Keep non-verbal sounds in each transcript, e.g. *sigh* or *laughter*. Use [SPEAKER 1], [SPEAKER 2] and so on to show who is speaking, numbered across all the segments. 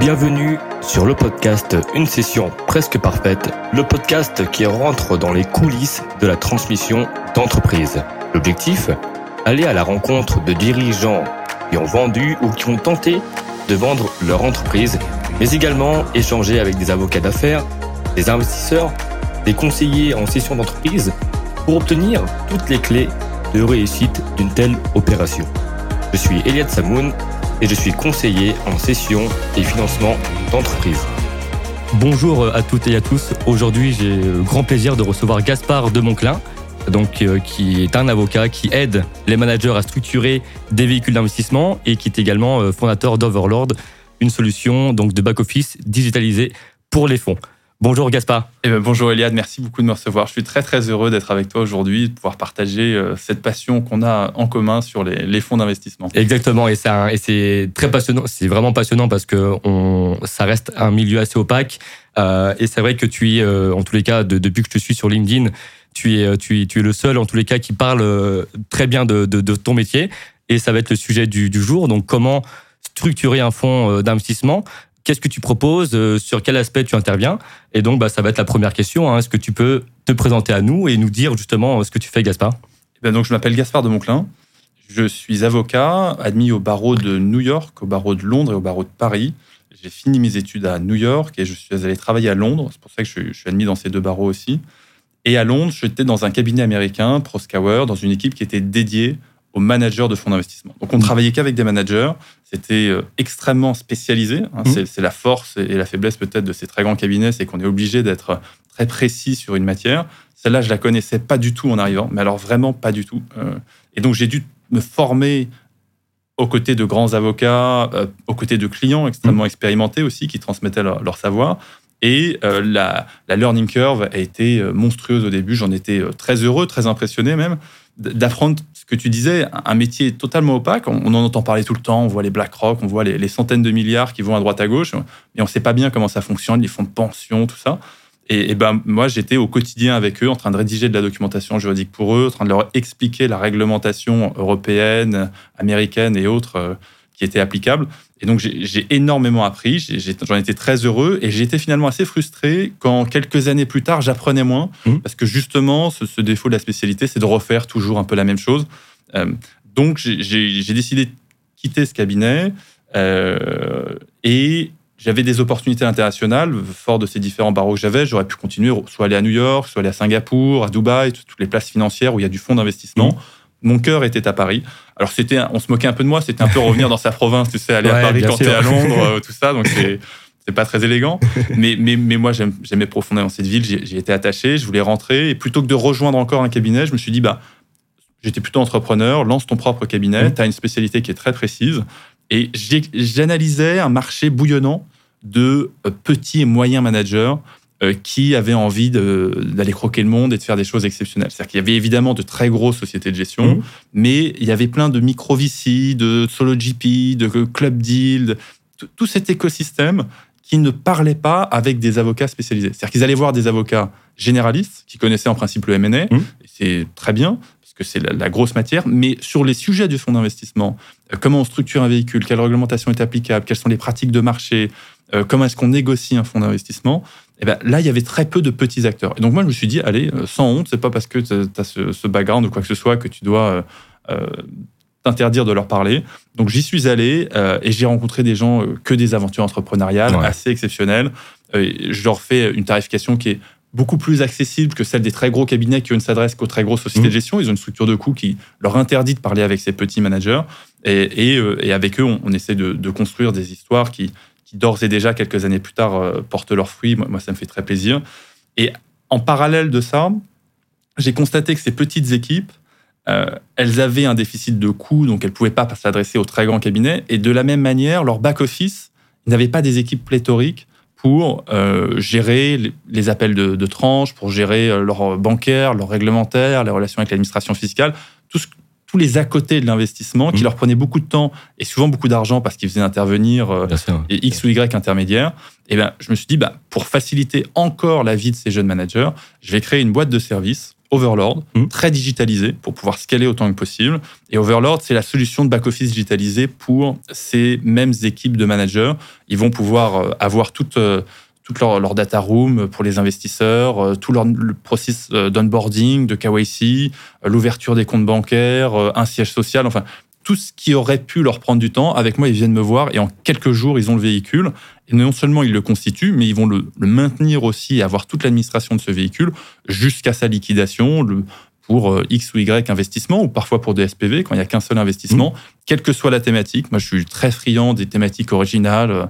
[SPEAKER 1] Bienvenue sur le podcast Une session presque parfaite, le podcast qui rentre dans les coulisses de la transmission d'entreprise. L'objectif Aller à la rencontre de dirigeants qui ont vendu ou qui ont tenté de vendre leur entreprise, mais également échanger avec des avocats d'affaires, des investisseurs, des conseillers en session d'entreprise pour obtenir toutes les clés de réussite d'une telle opération. Je suis Eliade Samoun et je suis conseiller en session et financement d'entreprise.
[SPEAKER 2] Bonjour à toutes et à tous. Aujourd'hui, j'ai le grand plaisir de recevoir Gaspard de Monclin, donc, euh, qui est un avocat qui aide les managers à structurer des véhicules d'investissement et qui est également euh, fondateur d'Overlord, une solution donc de back-office digitalisée pour les fonds. Bonjour Gaspard.
[SPEAKER 3] Eh ben, bonjour Eliade, merci beaucoup de me recevoir. Je suis très très heureux d'être avec toi aujourd'hui, de pouvoir partager euh, cette passion qu'on a en commun sur les, fonds d'investissement.
[SPEAKER 2] Exactement, et, c'est très passionnant, c'est vraiment passionnant parce que on, ça reste un milieu assez opaque. Euh, et c'est vrai que tu es, euh, en tous les cas, depuis que je te suis sur LinkedIn, tu es, tu, es, tu es le seul, en tous les cas, qui parle très bien de, ton métier. Et ça va être le sujet du, du jour. Donc, comment structurer un fonds d'investissement qu'est-ce que tu proposes, euh, sur quel aspect tu interviens? Et donc, bah, ça va être la première question. Hein. Est-ce que tu peux te présenter à nous et nous dire justement ce que tu fais, Gaspard?
[SPEAKER 3] Eh ben donc, Je m'appelle Gaspard de Monclin. Je suis avocat, admis au barreau de New York, au barreau de Londres et au barreau de Paris. J'ai fini mes études à New York et je suis allé travailler à Londres. C'est pour ça que je suis admis dans ces deux barreaux aussi. Et à Londres, j'étais dans un cabinet américain, Proskauer, dans une équipe qui était dédiée aux managers de fonds d'investissement. Donc on travaillait qu'avec des managers, c'était euh, extrêmement spécialisé. Hein. Mmh. C'est la force et la faiblesse peut-être de ces très grands cabinets, c'est qu'on est obligé d'être très précis sur une matière. Celle-là, je la connaissais pas du tout en arrivant, mais alors vraiment pas du tout. Euh. Et donc j'ai dû me former aux côtés de grands avocats, euh, aux côtés de clients extrêmement mmh. expérimentés aussi, qui transmettaient leur, savoir. Et la, la, learning curve a été monstrueuse au début. J'en étais très heureux, très impressionné même d'apprendre ce que tu disais, un métier totalement opaque. On, en entend parler tout le temps, on voit les BlackRock, on voit les, centaines de milliards qui vont à droite à gauche, mais on ne sait pas bien comment ça fonctionne, les fonds de pension, tout ça. Et, ben, moi, j'étais au quotidien avec eux, en train de rédiger de la documentation juridique pour eux, en train de leur expliquer la réglementation européenne, américaine et autres euh, qui étaient applicables. Et donc, j'ai énormément appris, j'en étais très heureux et j'étais finalement assez frustré quand, quelques années plus tard, j'apprenais moins, mmh. parce que justement, ce, défaut de la spécialité, c'est de refaire toujours un peu la même chose. Euh, donc, j'ai décidé de quitter ce cabinet euh, et j'avais des opportunités internationales, fort de ces différents barreaux que j'avais. J'aurais pu continuer, soit aller à New York, soit aller à Singapour, à Dubaï, toutes les places financières où il y a du fonds d'investissement. Mmh mon cœur était à Paris. Alors c'était, on se moquait un peu de moi, c'était un peu revenir dans sa province, tu sais, aller à Paris quand tu es à Londres, euh, tout ça. Donc c'est c'est pas très élégant. mais, mais, mais moi, j'aimais profondément cette ville, j'y étais attaché, je voulais rentrer. Et plutôt que de rejoindre encore un cabinet, je me suis dit, bah, j'étais plutôt entrepreneur, lance ton propre cabinet, mmh. tu as une spécialité qui est très précise. Et j'analysais un marché bouillonnant de euh, petits et moyens managers qui avaient envie d'aller croquer le monde et de faire des choses exceptionnelles. C'est-à-dire qu'il y avait évidemment de très grosses sociétés de gestion, mmh. mais il y avait plein de micro-VC, de solo GP, de club deal, tout cet écosystème qui ne parlait pas avec des avocats spécialisés. C'est-à-dire qu'ils allaient voir des avocats généralistes qui connaissaient en principe le M&A, mmh. c'est très bien parce que c'est la, grosse matière, mais sur les sujets du fonds d'investissement, euh, comment on structure un véhicule, quelle réglementation est applicable, quelles sont les pratiques de marché, euh, comment est-ce qu'on négocie un fonds d'investissement, et eh ben, là, il y avait très peu de petits acteurs. Et donc, moi, je me suis dit, allez, euh, sans honte, c'est pas parce que tu as ce, background ou quoi que ce soit que tu dois euh, euh, t'interdire de leur parler. Donc, j'y suis allé et j'ai rencontré des gens que des aventures entrepreneuriales assez exceptionnelles. je leur fais une tarification qui est beaucoup plus accessible que celle des très gros cabinets qui ne s'adressent qu'aux très grosses sociétés de mmh. gestion. Ils ont une structure de coût qui leur interdit de parler avec ces petits managers. Et, et, avec eux, on, essaie de, de, construire des histoires qui, d'ores et déjà, quelques années plus tard, euh, portent leurs fruits. Moi, ça me fait très plaisir. Et en parallèle de ça, j'ai constaté que ces petites équipes, euh, elles avaient un déficit de coûts, donc elles ne pouvaient pas s'adresser aux très grands cabinets. Et de la même manière, leur back-office, ils n'avaient pas des équipes pléthoriques pour euh, gérer les appels de, tranches, pour gérer leur bancaire, leur réglementaire, les relations avec l'administration fiscale, tout ce, tous les à côté de l'investissement qui mmh. leur prenaient beaucoup de temps et souvent beaucoup d'argent parce qu'ils faisaient intervenir euh, X ou Y intermédiaires. Et ben, je me suis dit, bah, pour faciliter encore la vie de ces jeunes managers, je vais créer une boîte de services Overlord,
[SPEAKER 2] Mhm.
[SPEAKER 3] très digitalisé pour pouvoir scaler autant que possible. Et Overlord, c'est la solution de back-office digitalisée pour ces mêmes équipes de managers. Ils vont pouvoir euh, avoir toute, euh, toute leur, leur data room pour les investisseurs, euh, tout leur le process euh, d'onboarding, de KYC, euh, l'ouverture des comptes bancaires, euh, un siège social, enfin tout ce qui aurait pu leur prendre du temps. Avec moi, ils viennent me voir et en quelques jours, ils ont le véhicule. Et non seulement ils le constituent, mais ils vont le, le maintenir aussi et avoir toute l'administration de ce véhicule jusqu'à sa liquidation, le, pour euh, X ou Y investissement, ou parfois pour des SPV, quand il n'y a qu'un seul investissement, quelle que soit la thématique. Moi, je suis très friand des thématiques originales.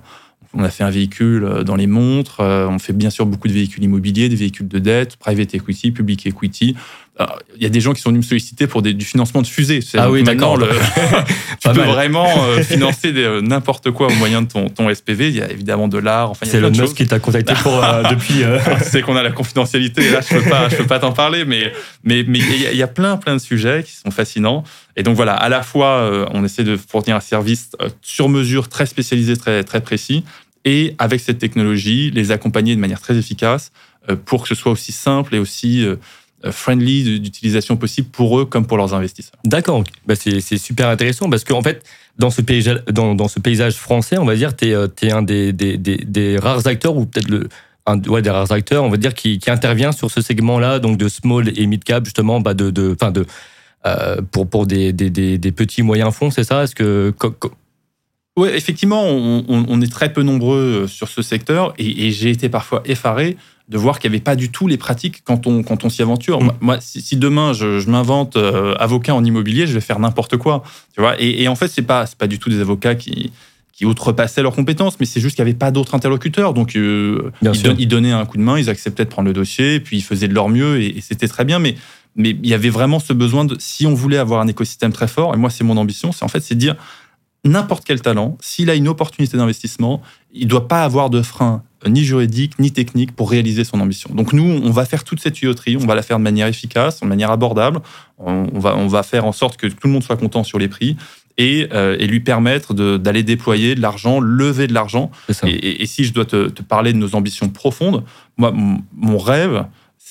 [SPEAKER 3] On a fait un véhicule euh, dans les montres, euh, on fait bien sûr beaucoup de véhicules immobiliers, des véhicules de dette, private equity, public equity. Il y a des gens qui sont venus me solliciter pour des- du financement de fusée. C'est
[SPEAKER 2] Ah oui,
[SPEAKER 3] maintenant
[SPEAKER 2] d'accord.
[SPEAKER 3] le- *laughs* *laughs* tu peux
[SPEAKER 2] mal.
[SPEAKER 3] vraiment euh, *laughs* financer n'importe quoi au moyen de ton, ton SPV. Il y a évidemment de l'art. Enfin,
[SPEAKER 2] C'est Elon Musk qui t'a contacté pour, euh, depuis. euh,
[SPEAKER 3] c'est qu'on a la confidentialité. Et là, je peux pas, je peux pas t'en parler, mais mais mais il y, y a plein plein de sujets qui sont fascinants. Et donc voilà, à la fois, on essaie de fournir un service sur mesure, très spécialisé, très très précis, et avec cette technologie, les accompagner de manière très efficace euh, pour que ce soit aussi simple et aussi euh, euh, friendly d'utilisation possible pour eux comme pour leurs investisseurs.
[SPEAKER 2] D'accord, bah, c'est super intéressant parce qu'en fait, dans ce, paysage, français, on va dire, tu es, un des, rares acteurs, ou peut-être un des rares acteurs, on va dire, qui, intervient sur ce segment-là, donc de small et mid cap, justement, bah de, pour, des, petits moyens fonds, c'est ça? Est-ce que
[SPEAKER 3] Oui, effectivement, on, on- on est très peu nombreux euh, sur ce secteur et, et j'ai été parfois effaré de voir qu'il n'y avait pas du tout les pratiques quand on, quand on s'y aventure.
[SPEAKER 2] Mm.
[SPEAKER 3] Moi, si, si demain je, je m'invente euh, avocat en immobilier, je vais faire n'importe quoi. Tu vois et, et en fait, c'est pas, c'est pas du tout des avocats qui, qui outrepassaient leurs compétences, mais c'est juste qu'il n'y avait pas d'autres interlocuteurs. Donc, euh, ils,
[SPEAKER 2] sûr.
[SPEAKER 3] don- ils donnaient un coup de main, ils acceptaient de prendre le dossier, puis ils faisaient de leur mieux et, et c'était très bien. Mais, mais il y avait vraiment ce besoin de, si on voulait avoir un écosystème très fort, et moi, c'est mon ambition, c'est en fait, c'est de dire n'importe quel talent, s'il a une opportunité d'investissement, il ne doit pas avoir de frein euh, ni juridique ni technique pour réaliser son ambition. Donc nous, on va faire toute cette tuyauterie, on va la faire de manière efficace, de manière abordable, on, va, on va faire en sorte que tout le monde soit content sur les prix et, euh, et lui permettre d'aller déployer de l'argent, lever de l'argent. Et, et- et si je dois te, te parler de nos ambitions profondes, moi, mon rêve,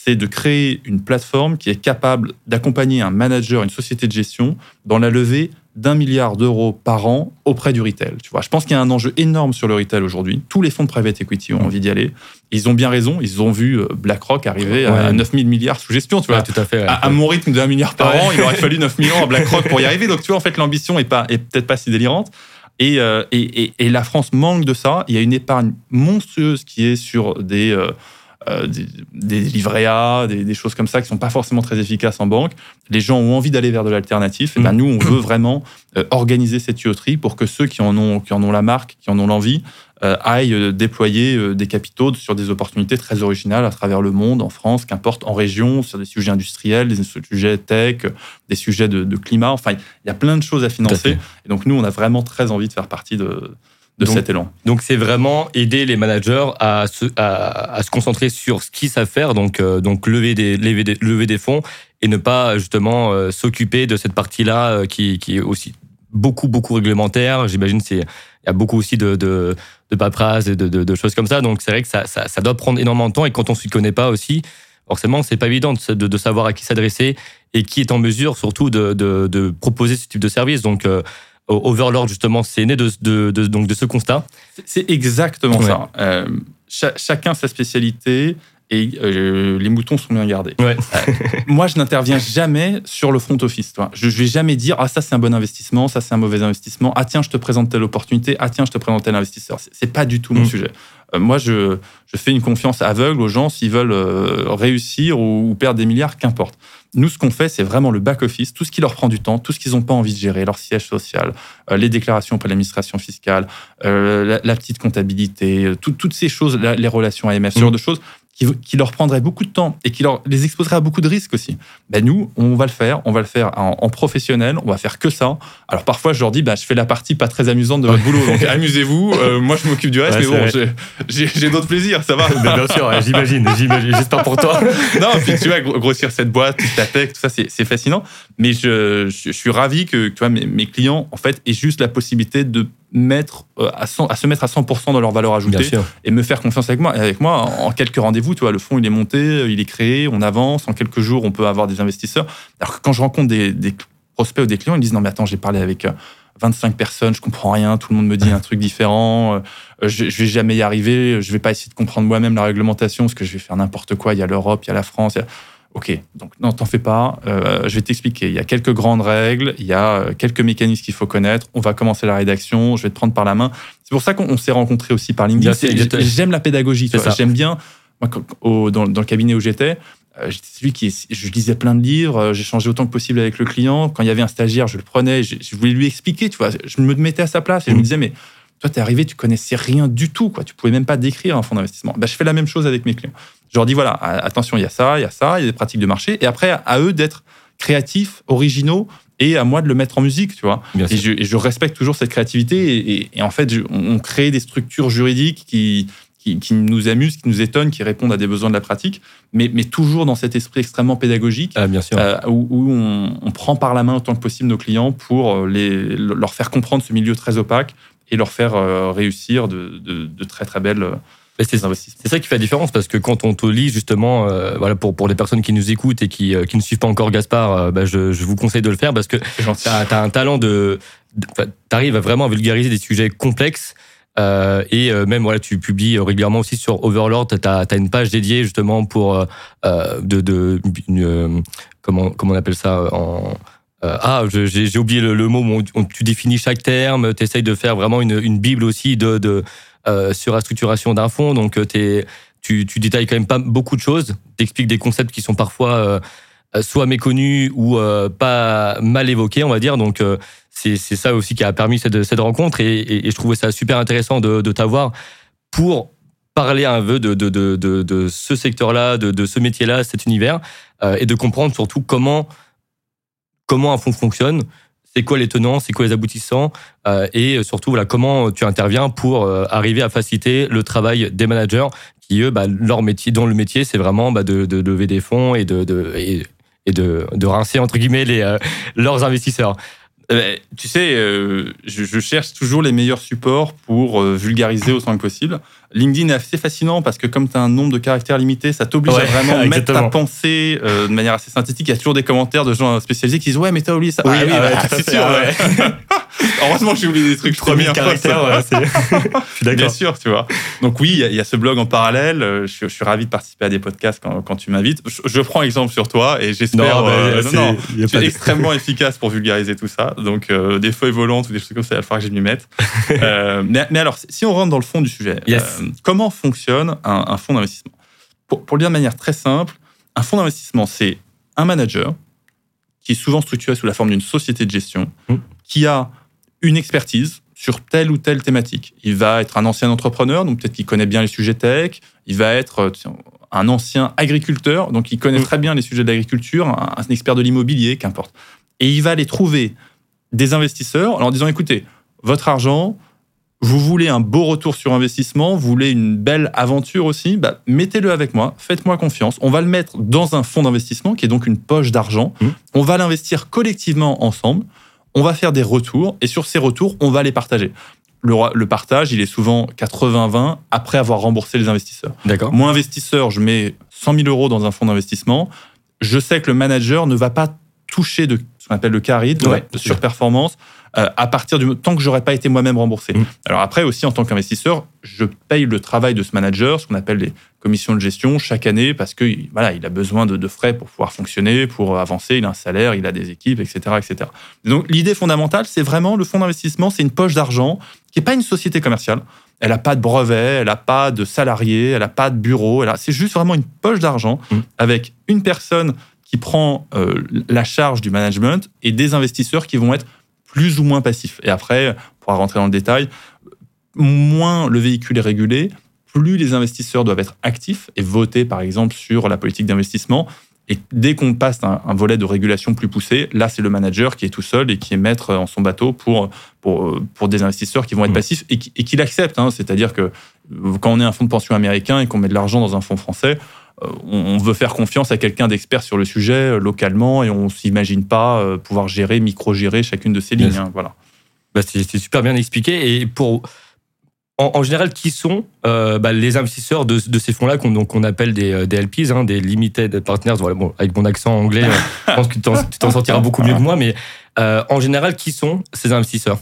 [SPEAKER 3] c'est de créer une plateforme qui est capable d'accompagner un manager, une société de gestion, dans la levée d'un milliard d'euros par an auprès du retail. Tu vois, je pense qu'il y a un enjeu énorme sur le retail aujourd'hui. Tous les fonds de private equity ont envie d'y aller. Ils ont bien raison. Ils ont vu euh, BlackRock arriver à
[SPEAKER 2] Ouais.
[SPEAKER 3] 9000 milliards sous gestion. Tu vois,
[SPEAKER 2] Ouais, tout à fait. ouais.
[SPEAKER 3] à, à mon rythme d'un milliard par an, il aurait fallu 9 millions à BlackRock pour y arriver. Donc, tu vois, en fait, l'ambition est, pas, est peut-être pas si délirante. Et, euh, et, et- et la France manque de ça. Il y a une épargne monstrueuse qui est sur des, euh, euh, des, des livrets A, des, des choses comme ça qui sont pas forcément très efficaces en banque. Les gens ont envie d'aller vers de l'alternatif. Et ben,
[SPEAKER 2] Mm.
[SPEAKER 3] nous, on veut vraiment euh, organiser cette tuyauterie pour que ceux qui en ont, qui en ont la marque, qui en ont l'envie, euh, aillent déployer des capitaux sur des opportunités très originales à travers le monde, en France, qu'importe, en région, sur des sujets industriels, des sujets tech, des sujets de, de climat. Enfin, il y a plein de choses à financer. Et donc, nous, on a vraiment très envie de faire partie de, de
[SPEAKER 2] Donc,
[SPEAKER 3] cet élan.
[SPEAKER 2] Donc c'est vraiment aider les managers à se, à, à se concentrer sur ce qu'ils savent faire, donc, euh, donc lever, des, lever, des, lever des fonds et ne pas justement euh, s'occuper de cette partie-là euh, qui, qui est aussi beaucoup, beaucoup réglementaire. J'imagine c'est il y a beaucoup aussi de, de, de paperasse et de, de, de choses comme ça. Donc c'est vrai que ça, ça, ça doit prendre énormément de temps et quand on ne s'y connaît pas aussi, forcément c'est pas évident de, de, de savoir à qui s'adresser et qui est en mesure surtout de, de, de proposer ce type de service. Donc euh, Overlord justement c'est né de, de, de, donc de ce constat.
[SPEAKER 3] C'est- exactement
[SPEAKER 2] Ouais.
[SPEAKER 3] ça. Euh, cha- chacun sa spécialité et euh, les moutons sont bien gardés.
[SPEAKER 2] Ouais.
[SPEAKER 3] Moi, je n'interviens jamais sur le front office. toi. Je ne vais jamais dire ah ça c'est un bon investissement, ça c'est un mauvais investissement. Ah tiens, je te présente telle opportunité. Ah tiens, je te présente tel investisseur. C'est- pas du tout mon
[SPEAKER 2] Mm.
[SPEAKER 3] sujet. Euh, moi, je, je fais une confiance aveugle aux gens s'ils veulent euh, réussir ou, ou perdre des milliards, qu'importe. Nous, ce qu'on fait, c'est vraiment le back-office, tout ce qui leur prend du temps, tout ce qu'ils n'ont pas envie de gérer, leur siège social, euh, les déclarations auprès de l'administration fiscale, euh, la, la petite comptabilité, euh, tout- toutes ces choses, la- les relations AMF, ce
[SPEAKER 2] Mm.
[SPEAKER 3] genre de choses qui, qui leur prendraient beaucoup de temps et qui leur, les exposeraient à beaucoup de risques aussi. Ben nous, on va le faire, on va le faire en, en professionnel, on va faire que ça. Alors parfois, je leur dis, bah, je fais la partie pas très amusante de votre boulot, donc *laughs* amusez-vous, euh, moi je m'occupe du reste,
[SPEAKER 2] Ouais,
[SPEAKER 3] mais bon, j'ai- d'autres plaisirs, ça va. *laughs*
[SPEAKER 2] bien sûr, j'imagine, j'imagine, j'espère pour toi. *laughs*
[SPEAKER 3] non, puis tu vois, gro- grossir cette boîte, toute tech, tout ça, c'est c'est fascinant. Mais je, je, je suis ravi que tu vois, mes, mes clients, en fait, aient juste la possibilité de mettre euh, à, 100 à se mettre à 100% dans leur valeur ajoutée et me faire confiance avec moi. Avec moi, en quelques rendez-vous, tu vois, le fonds il est monté, il est créé, on avance. En quelques jours, on peut avoir des investisseurs. Alors que quand je rencontre des, des prospects ou des clients, ils disent non mais attends, j'ai parlé avec euh, 25 personnes, je comprends rien, tout le monde me dit *laughs* un truc différent, euh, je, je vais jamais y arriver, je vais pas essayer de comprendre moi-même la réglementation parce que je vais faire n'importe quoi. Il y a l'Europe, il y a la France. il y a- Ok, donc non, t'en fais pas. euh, je vais t'expliquer. Il y a quelques grandes règles, il y a euh, quelques mécanismes qu'il faut connaître. On va commencer la rédaction. Je vais te prendre par la main. C'est pour ça qu'on on s'est rencontrés aussi par LinkedIn. J'aime la pédagogie. J'aime bien. Moi, au- dans, dans le cabinet où j'étais, euh, celui qui je lisais plein de livres. euh, J'échangeais autant que possible avec le client. Quand il y avait un stagiaire, je le prenais. Je, je voulais lui expliquer. Tu vois, je me mettais à sa place et je me
[SPEAKER 2] Mhm.
[SPEAKER 3] disais mais toi, t'es arrivé, tu connaissais rien du tout. Quoi. Tu pouvais même pas décrire un fonds d'investissement. Ben, je fais la même chose avec mes clients. Je leur dis voilà, attention, il y a ça, il y a ça, il y a des pratiques de marché. Et après, à eux d'être créatifs, originaux, et à moi de le mettre en musique, tu vois. Et je, et je respecte toujours cette créativité. Et, et- et en fait, je- on, crée des structures juridiques qui, qui, qui nous amusent, qui nous étonnent, qui répondent à des besoins de la pratique, mais, mais toujours dans cet esprit extrêmement pédagogique.
[SPEAKER 2] Ah, bien sûr.
[SPEAKER 3] euh, où, où on, on prend par la main autant que possible nos clients pour euh, les, leur faire comprendre ce milieu très opaque et leur faire euh, réussir de, de- de très très belles euh,
[SPEAKER 2] c'est
[SPEAKER 3] investissements.
[SPEAKER 2] C'est ça qui fait la différence parce que quand on te lit justement, euh, voilà pour pour les personnes qui nous écoutent et qui qui ne suivent pas encore Gaspard, euh, bah, je, je vous conseille de le faire parce que t'as as un talent de, de- t'arrives à vraiment vulgariser des sujets complexes. euh, et même voilà, tu publies régulièrement aussi sur Overlord. T'as as une page dédiée justement pour de, de une, comment comment on appelle ça en euh, ah, j'ai oublié le, mot. tu définis chaque terme. Tu essayes de faire vraiment une, bible aussi de, euh, sur la structuration d'un fonds. Donc, euh, t'es- tu, tu détailles quand même pas beaucoup de choses. Tu expliques des concepts qui sont parfois soit méconnus ou pas mal évoqués, on va dire. Donc, c'est ça aussi qui a permis cette, cette rencontre. Et, je trouvais ça super intéressant de, t'avoir pour parler un peu de, de, de, ce secteur-là, de, ce métier-là, cet univers, et de comprendre surtout comment, comment un fonds fonctionne, c'est quoi les tenants, c'est quoi les aboutissants, euh, et surtout voilà comment tu interviens pour euh, arriver à faciliter le travail des managers qui eux, bah, leur métier, dont le métier c'est vraiment bah, de, lever des fonds et de, et, de, rincer entre guillemets euh, leurs investisseurs.
[SPEAKER 3] Tu sais, je, je cherche toujours les meilleurs supports pour vulgariser autant que possible. LinkedIn est assez fascinant parce que comme tu as un nombre de caractères limité, ça t'oblige
[SPEAKER 2] Ouais,
[SPEAKER 3] à vraiment *laughs* mettre ta pensée euh, de manière assez synthétique. Il y a toujours des commentaires de gens spécialisés qui disent Ouais, mais t'as oublié ça.
[SPEAKER 2] Oui,
[SPEAKER 3] ah, oui,
[SPEAKER 2] ah
[SPEAKER 3] bah, *laughs* c'est sûr.
[SPEAKER 2] ouais. *laughs*
[SPEAKER 3] Heureusement que j'ai oublié des trucs. Mis un post.
[SPEAKER 2] ouais, suis
[SPEAKER 3] Bien
[SPEAKER 2] d'accord.
[SPEAKER 3] sûr, tu vois. Donc oui, il y a- il y, a ce blog en parallèle. Euh, Je suis, je suis ravi de participer à des podcasts quand, quand tu m'invites. Je, je prends exemple sur toi et j'espère.
[SPEAKER 2] Non, bah,
[SPEAKER 3] euh,
[SPEAKER 2] c'est-
[SPEAKER 3] non, non, tu es
[SPEAKER 2] de-
[SPEAKER 3] extrêmement efficace pour vulgariser tout ça. Donc, euh, des feuilles volantes ou des trucs comme ça, il va falloir que je m'y mette. Mais, mais alors, si on rentre dans le fond du sujet,
[SPEAKER 2] Yes.
[SPEAKER 3] Comment fonctionne un, un fonds d'investissement? Pour, pour le dire de manière très simple, un fonds d'investissement, c'est un manager qui est souvent structuré sous la forme d'une société de gestion,
[SPEAKER 2] Mm.
[SPEAKER 3] qui a une expertise sur telle ou telle thématique. Il va être un ancien entrepreneur, donc peut-être qu'il connaît bien les sujets tech. Il va être euh, un ancien agriculteur, donc il connaît
[SPEAKER 2] Mm.
[SPEAKER 3] très bien les sujets de l'agriculture, un, un expert de l'immobilier, qu'importe. Et il va aller trouver des investisseurs en leur disant, écoutez, votre argent, vous voulez un beau retour sur investissement, vous voulez une belle aventure aussi, bah, mettez-le avec moi, faites-moi confiance. On va le mettre dans un fonds d'investissement qui est donc une poche d'argent.
[SPEAKER 2] Mmh.
[SPEAKER 3] On va l'investir collectivement ensemble. On va faire des retours et sur ces retours, on va les partager. Le, partage, il est souvent 80-20 après avoir remboursé les investisseurs.
[SPEAKER 2] D'accord.
[SPEAKER 3] Moi, investisseur, je mets 100 000 euros dans un fonds d'investissement. Je sais que le manager ne va pas toucher de ce qu'on appelle le carry, de,
[SPEAKER 2] Ouais,
[SPEAKER 3] surperformance, à partir du tant que j'aurais pas été moi-même remboursé.
[SPEAKER 2] Mm.
[SPEAKER 3] Alors après aussi, en tant qu'investisseur, je paye le travail de ce manager, ce qu'on appelle les commissions de gestion, chaque année, parce que voilà, il a besoin de, de frais pour pouvoir fonctionner, pour avancer, il a un salaire, il a des équipes, etc. etc. Donc l'idée fondamentale, c'est vraiment le fonds d'investissement, c'est une poche d'argent qui n'est pas une société commerciale. Elle n'a pas de brevet, elle n'a pas de salariés, elle n'a pas de bureau. a- C'est juste vraiment une poche d'argent
[SPEAKER 2] Mm.
[SPEAKER 3] avec une personne qui prend euh, la charge du management et des investisseurs qui vont être plus ou moins passifs. Et après, on pourra rentrer dans le détail, moins le véhicule est régulé, plus les investisseurs doivent être actifs et voter, par exemple, sur la politique d'investissement. Et dès qu'on passe un, un volet de régulation plus poussé, là, c'est le manager qui est tout seul et qui est maître en son bateau pour, pour, pour des investisseurs qui vont être
[SPEAKER 2] Mmh.
[SPEAKER 3] passifs et qui, et qui l'acceptent. hein. C'est-à-dire que quand on est un fonds de pension américain et qu'on met de l'argent dans un fonds français, on on veut faire confiance à quelqu'un d'expert sur le sujet euh, localement et on s'imagine pas euh, pouvoir gérer, micro-gérer chacune de ces lignes. Hein. voilà.
[SPEAKER 2] Bah, c'est super bien expliqué. Et pour, en, général, qui sont euh, bah, les investisseurs de, de ces fonds-là qu'on appelle des, des LPs, hein, des Limited Partners voilà, bon, Avec mon accent anglais, *laughs* je pense que tu t'en sortiras beaucoup mieux que moi. Mais euh, en général, qui sont ces investisseurs?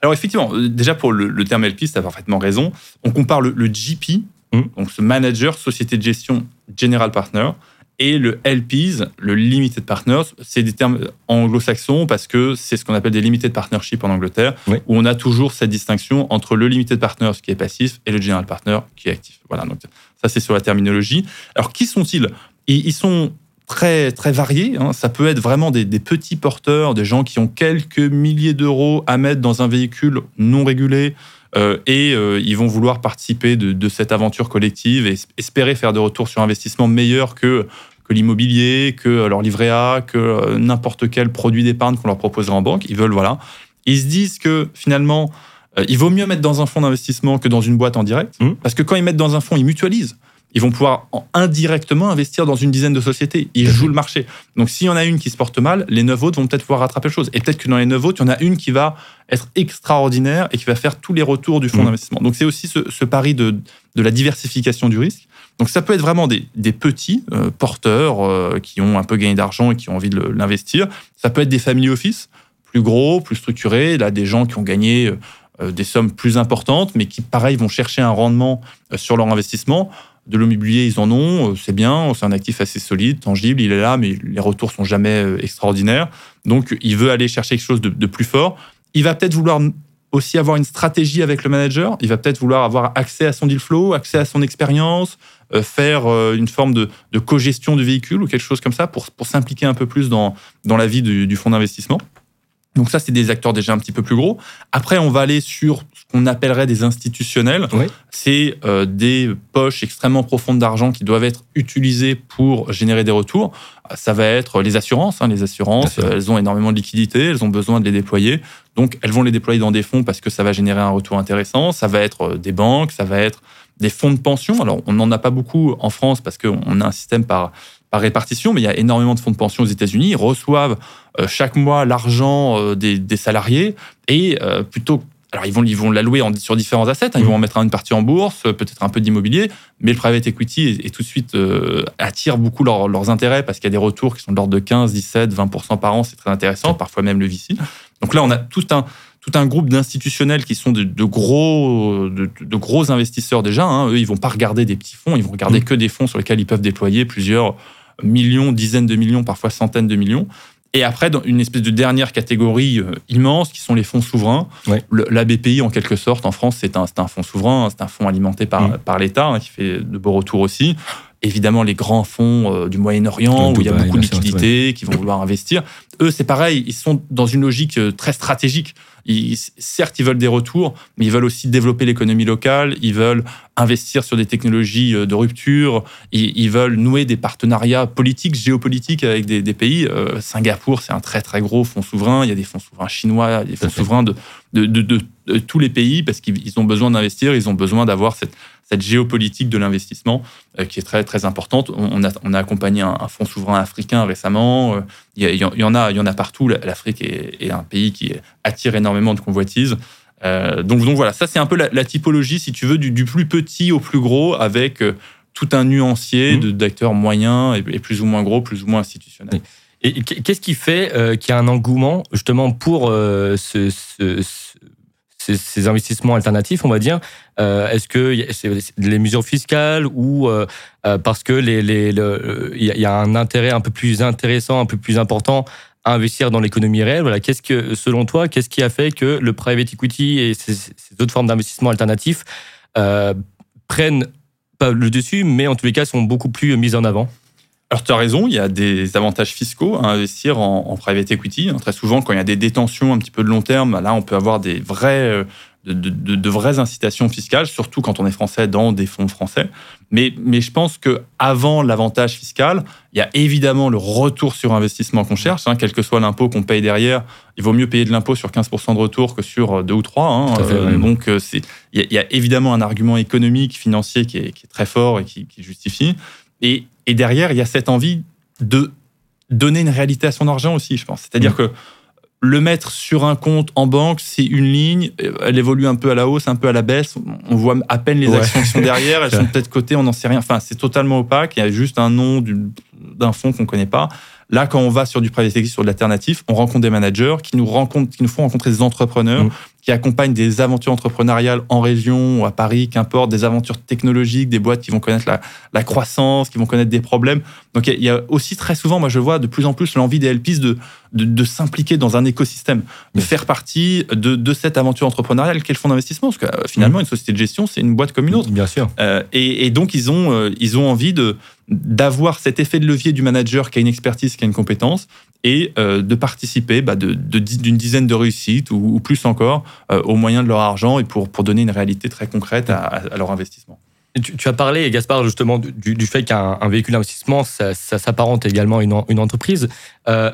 [SPEAKER 3] Alors effectivement, déjà pour le, le terme LP, tu as parfaitement raison. On compare le, le GP, mmh. donc ce manager, société de gestion, general partner, et le LPs, le Limited Partners, c'est des termes anglo-saxons parce que c'est ce qu'on appelle des Limited Partnership en Angleterre, où on a toujours cette distinction entre le Limited Partners qui est passif et le General Partner qui est actif. Voilà, donc ça c'est sur la terminologie. Alors qui sont-ils? Ils sont très, très variés. Hein. Ça peut être vraiment des, petits porteurs, des gens qui ont quelques milliers d'euros à mettre dans un véhicule non régulé. Euh, et euh, ils vont vouloir participer de, de, cette aventure collective et espérer faire des retours sur investissement meilleurs que que l'immobilier, que leur livret A, que euh, n'importe quel produit d'épargne qu'on leur proposerait en banque. Ils veulent, voilà. Ils se disent que finalement, il vaut mieux mettre dans un fonds d'investissement que dans une boîte en direct. Mmh. Parce que quand ils mettent dans un fonds, ils mutualisent. Ils vont pouvoir indirectement investir dans une dizaine de sociétés. Ils jouent le marché. Donc, s'il y en a une qui se porte mal, les neuf autres vont peut-être pouvoir rattraper le chose. Et peut-être que dans les neuf autres, il y en a une qui va être extraordinaire et qui va faire tous les retours du fonds mmh. d'investissement. Donc, c'est aussi ce, pari de, de la diversification du risque. Donc ça peut être vraiment des, petits euh, porteurs euh, qui ont un peu gagné d'argent et qui ont envie de l'investir. Ça peut être des family office, plus gros, plus structurés. Là, des gens qui ont gagné euh, des sommes plus importantes, mais qui, pareil, vont chercher un rendement sur leur investissement. De l'immobilier, ils en ont, c'est bien, c'est un actif assez solide, tangible, il est là, mais les retours sont jamais extraordinaires. Donc, il veut aller chercher quelque chose de, plus fort. Il va peut-être vouloir aussi avoir une stratégie avec le manager. Il va peut-être vouloir avoir accès à son deal flow, accès à son expérience, euh, faire euh, une forme de, de co-gestion du véhicule ou quelque chose comme ça pour, pour s'impliquer un peu plus dans, dans la vie du, du fonds d'investissement. Donc ça, c'est des acteurs déjà un petit peu plus gros. Après, on va aller sur ce qu'on appellerait des institutionnels. C'est euh, des poches extrêmement profondes d'argent qui doivent être utilisées pour générer des retours. Ça va être les assurances. Hein. Les assurances, elles ont énormément de liquidités, elles ont besoin de les déployer. Donc, elles vont les déployer dans des fonds parce que ça va générer un retour intéressant. Ça va être des banques, ça va être des fonds de pension. Alors, on n'en a pas beaucoup en France parce qu'on a un système par, par répartition, mais il y a énormément de fonds de pension aux États-Unis. Ils reçoivent euh, chaque mois l'argent euh, des, des, salariés et euh, plutôt alors ils vont ils vont l'allouer sur différents assets, hein. ils vont en mettre une partie en bourse, peut-être un peu d'immobilier, mais le private equity est, tout de suite attire beaucoup leurs intérêts parce qu'il y a des retours qui sont de l'ordre de 15, 17, 20 par an, c'est très intéressant, parfois même le VC. Donc là on a tout un tout un groupe d'institutionnels qui sont de, gros, de, gros investisseurs déjà. Hein. Eux, ils vont pas regarder des petits fonds, ils vont regarder mm. que des fonds sur lesquels ils peuvent déployer plusieurs millions, dizaines de millions, parfois centaines de millions. Et après, dans une espèce de dernière catégorie euh, immense, qui sont les fonds souverains. la BPI, en quelque sorte, en France, c'est un, un fonds souverain, c'est un fonds alimenté par, mm. par l'État, hein, qui fait de beaux retours aussi. Évidemment, les grands fonds euh, du Moyen-Orient, où il y a beaucoup de liquidités, qui vont vouloir investir. Eux, c'est pareil, ils sont dans une logique euh, très stratégique. Ils, certes, ils veulent des retours, mais ils veulent aussi développer l'économie locale, ils veulent investir sur des technologies euh, de rupture, ils, veulent nouer des partenariats politiques, géopolitiques avec des, pays. Euh, Singapour, c'est un très très gros fonds souverain, il y a des fonds souverains chinois, des fonds souverains de, de, de, tous les pays parce qu'ils ont besoin d'investir, ils ont besoin d'avoir cette, cette géopolitique de l'investissement euh, qui est très très importante. On a, on a accompagné un, fonds souverain africain récemment. Il y, en a, il y en a partout. L'Afrique est, est, un pays qui attire énormément de convoitises. Euh, donc, donc voilà, ça c'est un peu la, typologie, si tu veux, du, plus petit au plus gros, avec euh, tout un nuancier mmh. d'acteurs moyens et, plus ou moins gros, plus ou moins institutionnels.
[SPEAKER 2] Et qu'est-ce qui fait euh, qu'il y a un engouement justement pour ce, ces, investissements alternatifs, on va dire? Est-ce que c'est les mesures fiscales ou parce que les, y a un intérêt un peu plus intéressant, un peu plus important investir dans l'économie réelle? Voilà, qu'est-ce que, selon toi, qu'est-ce qui a fait que le private equity et ces, autres formes d'investissement alternatifs euh, prennent pas le dessus, mais en tous les cas sont beaucoup plus mises en avant?
[SPEAKER 3] Alors, tu as raison, il y a des avantages fiscaux à investir en, private equity. Très souvent, quand il y a des détentions un petit peu de long terme, là, on peut avoir des vrais euh, de, vraies incitations fiscales, surtout quand on est français dans des fonds français. Mais, mais je pense que avant l'avantage fiscal, il y a évidemment le retour sur investissement qu'on cherche, hein, quel que soit l'impôt qu'on paye derrière. Il vaut mieux payer de l'impôt sur 15% de retour que sur 2 ou 3. Hein. Euh, donc, euh, il y, a évidemment un argument économique, financier qui est, très fort et qui, justifie. Et, et, derrière, il y a cette envie de donner une réalité à son argent aussi, je pense. C'est-à-dire mmh. que le mettre sur un compte en banque, c'est une ligne, elle évolue un peu à la hausse, un peu à la baisse, on voit à peine les actions qui sont derrière, *laughs* elles sont peut-être cotées, on n'en sait rien. Enfin, c'est totalement opaque, il y a juste un nom d'un fonds qu'on ne connaît pas. Là, quand on va sur du private equity, sur de l'alternatif, on rencontre des managers qui nous, rencontrent, qui nous font rencontrer des entrepreneurs, mmh. qui accompagnent des aventures entrepreneuriales en région, ou à Paris, qu'importe, des aventures technologiques, des boîtes qui vont connaître la, croissance, qui vont connaître des problèmes. Donc, il y, a aussi très souvent, moi, je vois de plus en plus l'envie des LPs de, de, s'impliquer dans un écosystème, de mmh. faire partie de, de cette aventure entrepreneuriale qu'est le fonds d'investissement? Parce que euh, finalement, mmh. une société de gestion, c'est une boîte comme une autre.
[SPEAKER 2] Bien sûr.
[SPEAKER 3] Euh, et, et, donc, ils ont, euh, ils ont envie de d'avoir cet effet de levier du manager qui a une expertise, qui a une compétence, et euh, de participer bah, d'une dizaine de réussites ou, plus encore euh, au moyen de leur argent et pour, pour donner une réalité très concrète à, leur investissement.
[SPEAKER 2] Tu, as parlé, Gaspard, justement, du, du fait qu'un véhicule d'investissement, ça, s'apparente également à une, une entreprise. Euh,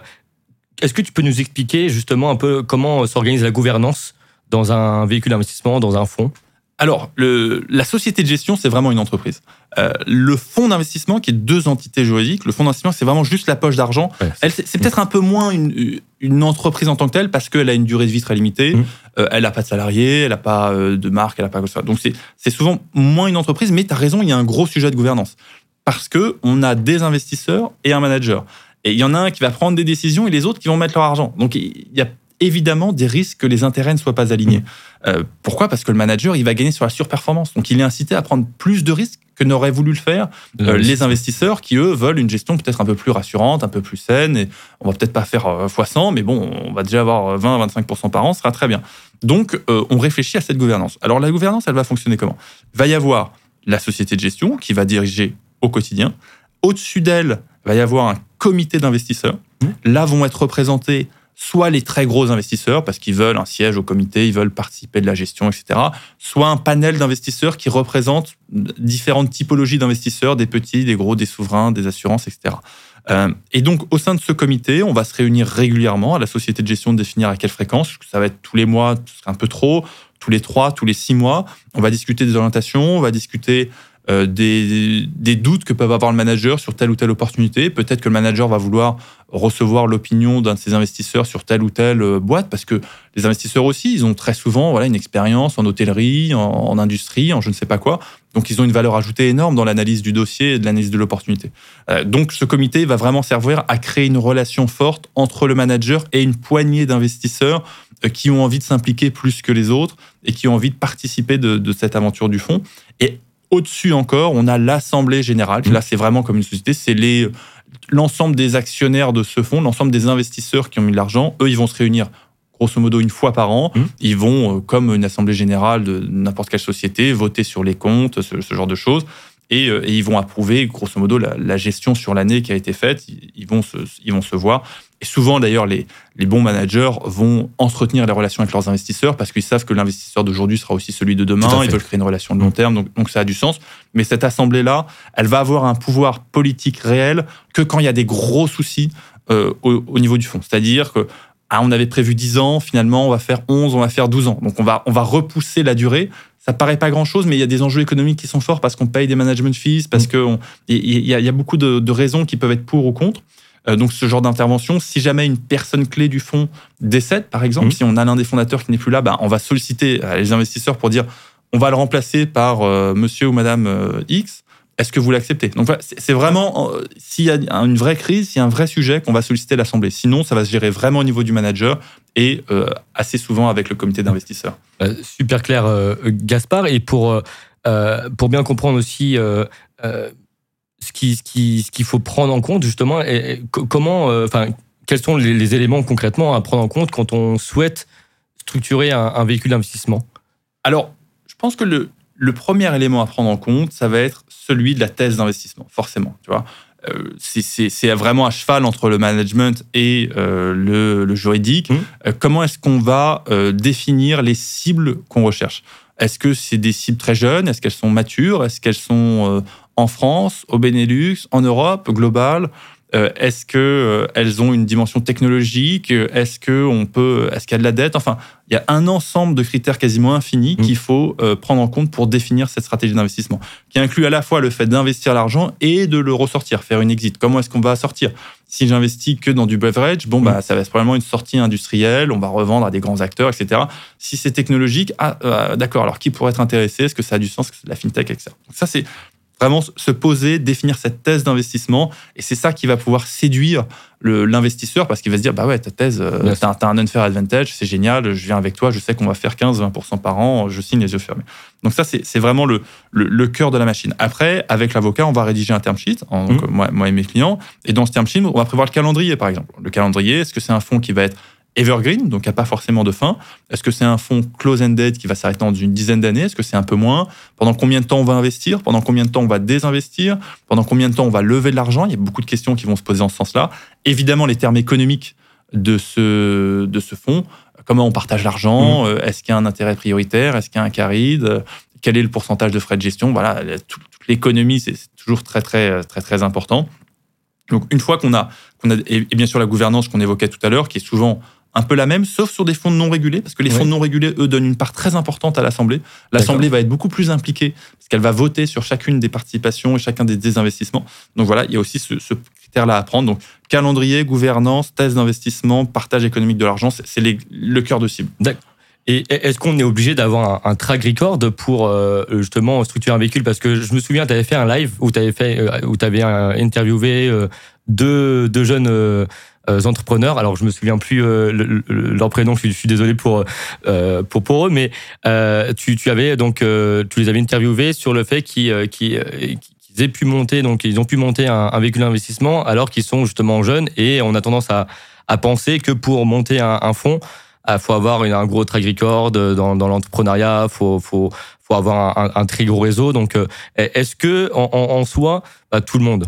[SPEAKER 2] est-ce que tu peux nous expliquer justement un peu comment s'organise la gouvernance dans un véhicule d'investissement, dans un fonds?
[SPEAKER 3] Alors, le, la société de gestion, c'est vraiment une entreprise. Euh, le fonds d'investissement, qui est deux entités juridiques, le fonds d'investissement, c'est vraiment juste la poche d'argent. c'est peut-être un peu moins une, une, entreprise en tant que telle, parce qu'elle a une durée de vie très limitée, mmh. euh, elle n'a pas de salariés, elle n'a pas euh, de marque, elle n'a pas... Donc, c'est souvent moins une entreprise, mais tu as raison, il y a un gros sujet de gouvernance. Parce que on a des investisseurs et un manager. Et il y en a un qui va prendre des décisions et les autres qui vont mettre leur argent. Donc, il y a évidemment des risques que les intérêts ne soient pas alignés. Euh, pourquoi? Parce que le manager, il va gagner sur la surperformance. Donc, il est incité à prendre plus de risques que n'auraient voulu le faire euh, les investisseurs qui, eux, veulent une gestion peut-être un peu plus rassurante, un peu plus saine. Et on va peut-être pas faire euh, x100, mais bon, on va déjà avoir 20-25% par an, ce sera très bien. Donc, on réfléchit à cette gouvernance. Alors, la gouvernance, elle va fonctionner comment? Il va y avoir la société de gestion qui va diriger au quotidien. Au-dessus d'elle, va y avoir un comité d'investisseurs. Mmh. Là vont être représentés soit les très gros investisseurs, parce qu'ils veulent un siège au comité, ils veulent participer de la gestion, etc., soit un panel d'investisseurs qui représente différentes typologies d'investisseurs, des petits, des gros, des souverains, des assurances, etc. Euh, et donc, au sein de ce comité, on va se réunir régulièrement à la société de gestion de définir à quelle fréquence. Ça va être tous les mois, ce un peu trop, tous les trois, tous les six mois. On va discuter des orientations, on va discuter euh, des, doutes que peuvent avoir le manager sur telle ou telle opportunité. Peut-être que le manager va vouloir recevoir l'opinion d'un de ses investisseurs sur telle ou telle euh, boîte, parce que les investisseurs aussi, ils ont très souvent voilà, une expérience en hôtellerie, en, industrie, en je ne sais pas quoi. Donc, ils ont une valeur ajoutée énorme dans l'analyse du dossier et de l'analyse de l'opportunité. Euh, donc, ce comité va vraiment servir à créer une relation forte entre le manager et une poignée d'investisseurs qui ont envie de s'impliquer plus que les autres et qui ont envie de participer de, de cette aventure du fonds. Et au-dessus encore, on a l'Assemblée générale. Là, c'est vraiment comme une société. C'est les l'ensemble des actionnaires de ce fonds, l'ensemble des investisseurs qui ont mis de l'argent. Eux, ils vont se réunir grosso modo une fois par an. Mmh. Ils vont, euh, comme une assemblée générale de n'importe quelle société, voter sur les comptes, ce, ce genre de choses. Euh, et, ils vont approuver grosso modo la, gestion sur l'année qui a été faite. Ils vont se, ils vont se voir. Et souvent d'ailleurs, les, les bons managers vont entretenir les relations avec leurs investisseurs parce qu'ils savent que l'investisseur d'aujourd'hui sera aussi celui de demain. Ils veulent créer une relation de long terme, donc, donc ça a du sens. Mais cette assemblée-là, elle va avoir un pouvoir politique réel que quand il y a des gros soucis euh, au, au, niveau du fond. C'est-à-dire que ah, on avait prévu 10 ans, finalement on va faire 11, on va faire 12 ans. Donc on va, on va repousser la durée ça paraît pas grand chose, mais il y a des enjeux économiques qui sont forts parce qu'on paye des management fees, parce mm. qu'il y, y, a beaucoup de, raisons qui peuvent être pour ou contre. Euh, donc, ce genre d'intervention, si jamais une personne clé du fonds décède, par exemple, mm. si on a l'un des fondateurs qui n'est plus là, ben, on va solliciter euh, les investisseurs pour dire on va le remplacer par euh, monsieur ou madame X. Est-ce que vous l'acceptez? Donc c'est vraiment s'il y a une vraie crise, s'il y a un vrai sujet, qu'on va solliciter l'assemblée. Sinon, ça va se gérer vraiment au niveau du manager et assez souvent avec le comité d'investisseurs.
[SPEAKER 2] Super clair, Gaspard. Et pour, pour bien comprendre aussi ce qu'il ce qui, ce qu'il faut prendre en compte, justement, et, comment, enfin, quels sont les, éléments concrètement à prendre en compte quand on souhaite structurer un, véhicule d'investissement?
[SPEAKER 3] Alors, je pense que le, le premier élément à prendre en compte, ça va être celui de la thèse d'investissement, forcément. Tu vois, euh, c'est vraiment à cheval entre le management et euh, le, juridique. Mmh. Euh, comment est-ce qu'on va définir les cibles qu'on recherche? Est-ce que c'est des cibles très jeunes? Est-ce qu'elles sont matures? Est-ce qu'elles sont en France, au Benelux, en Europe, globales euh, est-ce que euh, elles ont une dimension technologique? Est-ce que on peut Est-ce qu'il y a de la dette? Enfin, il y a un ensemble de critères quasiment infinis mm. qu'il faut euh, prendre en compte pour définir cette stratégie d'investissement, qui inclut à la fois le fait d'investir l'argent et de le ressortir, faire une exit. Comment est-ce qu'on va sortir? Si j'investis que dans du beverage, bon, bah, ça va être probablement une sortie industrielle, on va revendre à des grands acteurs, etc. Si c'est technologique, ah, d'accord, alors qui pourrait être intéressé? Est-ce que ça a du sens? Est-ce que c'est de la fintech, etc. Donc ça, c'est vraiment se poser, définir cette thèse d'investissement. Et c'est ça qui va pouvoir séduire l'investisseur parce qu'il va se dire bah ouais, ta thèse, euh, tu as, un unfair advantage, c'est génial, je viens avec toi, je sais qu'on va faire 15-20% par an, je signe les yeux fermés. Donc, ça, c'est vraiment le, le, cœur de la machine. Après, avec l'avocat, on va rédiger un term sheet, en, mmh. moi, moi et mes clients. Et dans ce term sheet, on va prévoir le calendrier, par exemple. Le calendrier, est-ce que c'est un fonds qui va être evergreen, donc il n'y a pas forcément de fin. Est-ce que c'est un fonds close-ended qui va s'arrêter dans une dizaine d'années? Est-ce que c'est un peu moins? Pendant combien de temps on va investir? Pendant combien de temps on va désinvestir? Pendant combien de temps on va lever de l'argent? Il y a beaucoup de questions qui vont se poser en ce sens-là. Évidemment, les termes économiques de ce, de ce fonds. Comment on partage l'argent mmh. euh, Est-ce qu'il y a un intérêt prioritaire? Est-ce qu'il y a un caride? Quel est le pourcentage de frais de gestion? Voilà, toute, l'économie, c'est toujours très, très, très, très important. Donc, une fois qu'on a, qu'on a, et bien sûr la gouvernance qu'on évoquait tout à l'heure, qui est souvent un peu la même, sauf sur des fonds non régulés, parce que les fonds non régulés, eux, donnent une part très importante à l'Assemblée. L'Assemblée va être beaucoup plus impliquée, parce qu'elle va voter sur chacune des participations et chacun des désinvestissements. Donc voilà, il y a aussi ce, critère-là à prendre. Donc calendrier, gouvernance, thèse d'investissement, partage économique de l'argent, c'est le cœur de cible.
[SPEAKER 2] D'accord. Et est-ce qu'on est obligé d'avoir un, track record pour euh, justement structurer un véhicule? Parce que je me souviens, tu avais fait un live où tu avais, fait, euh, où avais interviewé euh, deux, deux jeunes entrepreneurs. Alors je me souviens plus euh, leur prénom, je suis, désolé pour, euh, pour pour eux, mais tu, tu avais donc tu les avais interviewés sur le fait qu'ils qu'ils aient pu monter donc ils ont pu monter un, véhicule d'investissement alors qu'ils sont justement jeunes et on a tendance à, à penser que pour monter un, fonds il faut avoir un gros track record dans, l'entrepreneuriat, faut, faut, faut avoir un, très gros réseau. Donc, est-ce que en, soi, bah, tout le monde,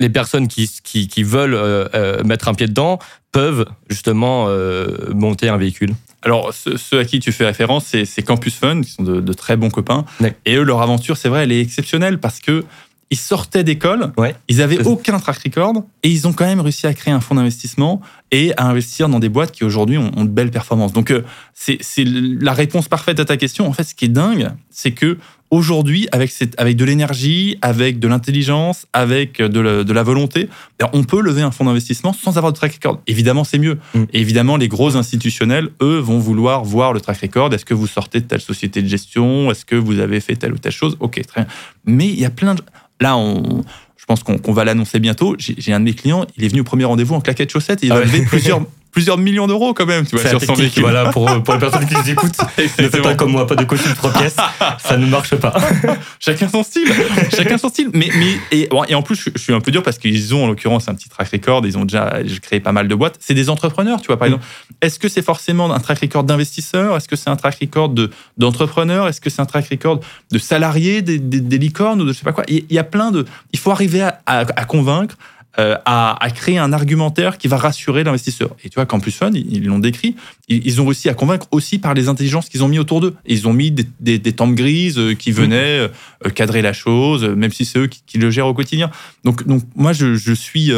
[SPEAKER 2] les personnes qui, qui, qui veulent euh, euh, mettre un pied dedans peuvent justement euh, monter un véhicule
[SPEAKER 3] alors, ceux, à qui tu fais référence, c'est Campus Fun, qui sont de, de très bons copains. Et eux, leur aventure, c'est vrai, elle est exceptionnelle parce que ils sortaient d'école, ils avaient aucun track record et ils ont quand même réussi à créer un fonds d'investissement et à investir dans des boîtes qui aujourd'hui ont, de belles performances. Donc c'est la réponse parfaite à ta question. En fait, ce qui est dingue, c'est que aujourd'hui, avec, avec de l'énergie, avec de l'intelligence, avec de la, volonté, ben, on peut lever un fonds d'investissement sans avoir de track record. Évidemment, c'est mieux. Mm. évidemment, les gros institutionnels, eux, vont vouloir voir le track record. Est-ce que vous sortez de telle société de gestion? Est-ce que vous avez fait telle ou telle chose? Ok, très bien. Mais il y a plein de... Là, on, je pense qu'on va l'annoncer bientôt. J'ai un de mes clients, il est venu au premier rendez-vous en claquette chaussette et il a ah levé plusieurs, *laughs* plusieurs millions d'euros quand même, tu vois,
[SPEAKER 2] sur son véhicule. Voilà, pour, pour les personnes qui nous écoutent, *laughs* ne faites pas comme moi, pas de coaching pro pièce, ça ne marche pas. *laughs*
[SPEAKER 3] chacun son style, chacun son style. Mais, mais et, et en plus, je, suis un peu dur parce qu'ils ont en l'occurrence un petit track record, ils ont déjà créé pas mal de boîtes. C'est des entrepreneurs, tu vois, par mm. exemple. Est-ce que c'est forcément un track record d'investisseurs? Est-ce que c'est un track record d'entrepreneurs? Est-ce que c'est un track record de salariés, des, des, licornes ou de je sais pas quoi? Il y a plein de. Il faut arriver à, à convaincre euh, à, créer un argumentaire qui va rassurer l'investisseur. Et tu vois, Campus Fund, ils l'ont décrit, ils, ont réussi à convaincre aussi par les intelligences qu'ils ont mis autour d'eux. Ils ont mis des, des, des tempes grises euh, qui venaient euh, cadrer la chose, même si c'est eux qui, le gèrent au quotidien. Donc, donc moi, je, je suis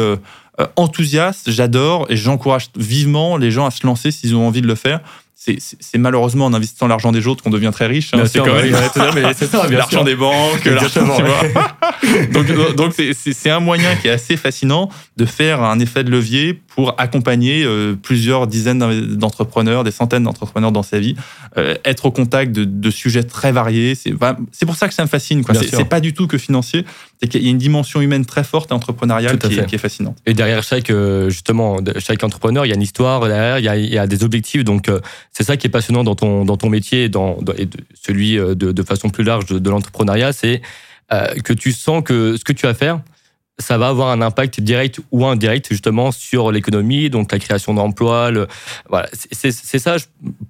[SPEAKER 3] enthousiaste, j'adore et j'encourage vivement les gens à se lancer s'ils ont envie de le faire c'est malheureusement en investissant l'argent des autres qu'on devient très riche.
[SPEAKER 2] Hein. c'est quand même
[SPEAKER 3] l'argent des banques, l'argent. *laughs* donc donc c'est un moyen qui est assez fascinant de faire un effet de levier pour accompagner euh, plusieurs dizaines d'entrepreneurs, des centaines d'entrepreneurs dans sa vie, euh, être au contact de, sujets très variés. C'est pour ça que ça me fascine. C'est pas du tout que financier, c'est qu'il y a une dimension humaine très forte et entrepreneuriale qui est, qui est, fascinante.
[SPEAKER 2] Et derrière chaque euh, justement chaque entrepreneur, il y a une histoire derrière, il y a, il y a des objectifs. Donc c'est ça qui est passionnant dans ton, dans ton métier dans, et celui de, de, façon plus large de, l'entrepreneuriat, c'est que tu sens que ce que tu vas faire, ça va avoir un impact direct ou indirect justement sur l'économie, donc la création d'emplois. Voilà, c'est ça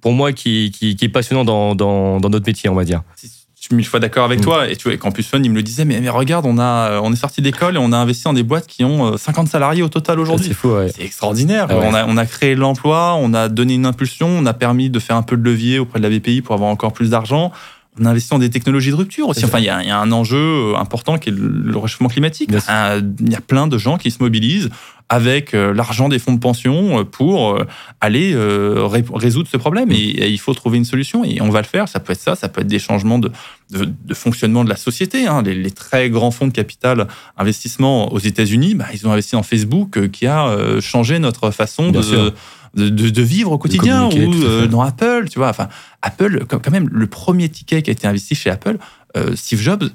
[SPEAKER 2] pour moi qui, qui, est passionnant dans, dans, dans, notre métier, on va dire.
[SPEAKER 3] Je suis mille fois d'accord avec mm. toi. Et tu vois, Campus Fun, il me le disait, mais, mais regarde, on, a, on est sorti d'école et on a investi dans des boîtes qui ont 50 euh, salariés au total aujourd'hui.
[SPEAKER 2] C'est fou, ouais.
[SPEAKER 3] C'est extraordinaire. Ah on, a, on a créé l'emploi, on a donné une impulsion, on a permis de faire un peu de levier auprès de la BPI pour avoir encore plus d'argent on investit dans des technologies de rupture aussi. Enfin, il y, a il y a un enjeu important qui est le, réchauffement climatique. Euh, Il y a plein de gens qui se mobilisent avec euh, l'argent des fonds de pension euh, pour aller ré- résoudre ce problème.
[SPEAKER 2] Mm.
[SPEAKER 3] Et, et il faut trouver une solution et on va le faire. Ça peut être ça, ça peut être des changements de, de, de fonctionnement de la société. hein. Les, les très grands fonds de capital investissement aux États-Unis, bah, ils ont investi dans Facebook qui a changé notre façon
[SPEAKER 2] Bien
[SPEAKER 3] de,
[SPEAKER 2] sûr.
[SPEAKER 3] De, de- de vivre au quotidien. Ou euh, dans Apple, tu vois. Enfin, Apple, quand même, le premier ticket qui a été investi chez Apple, euh, Steve Jobs,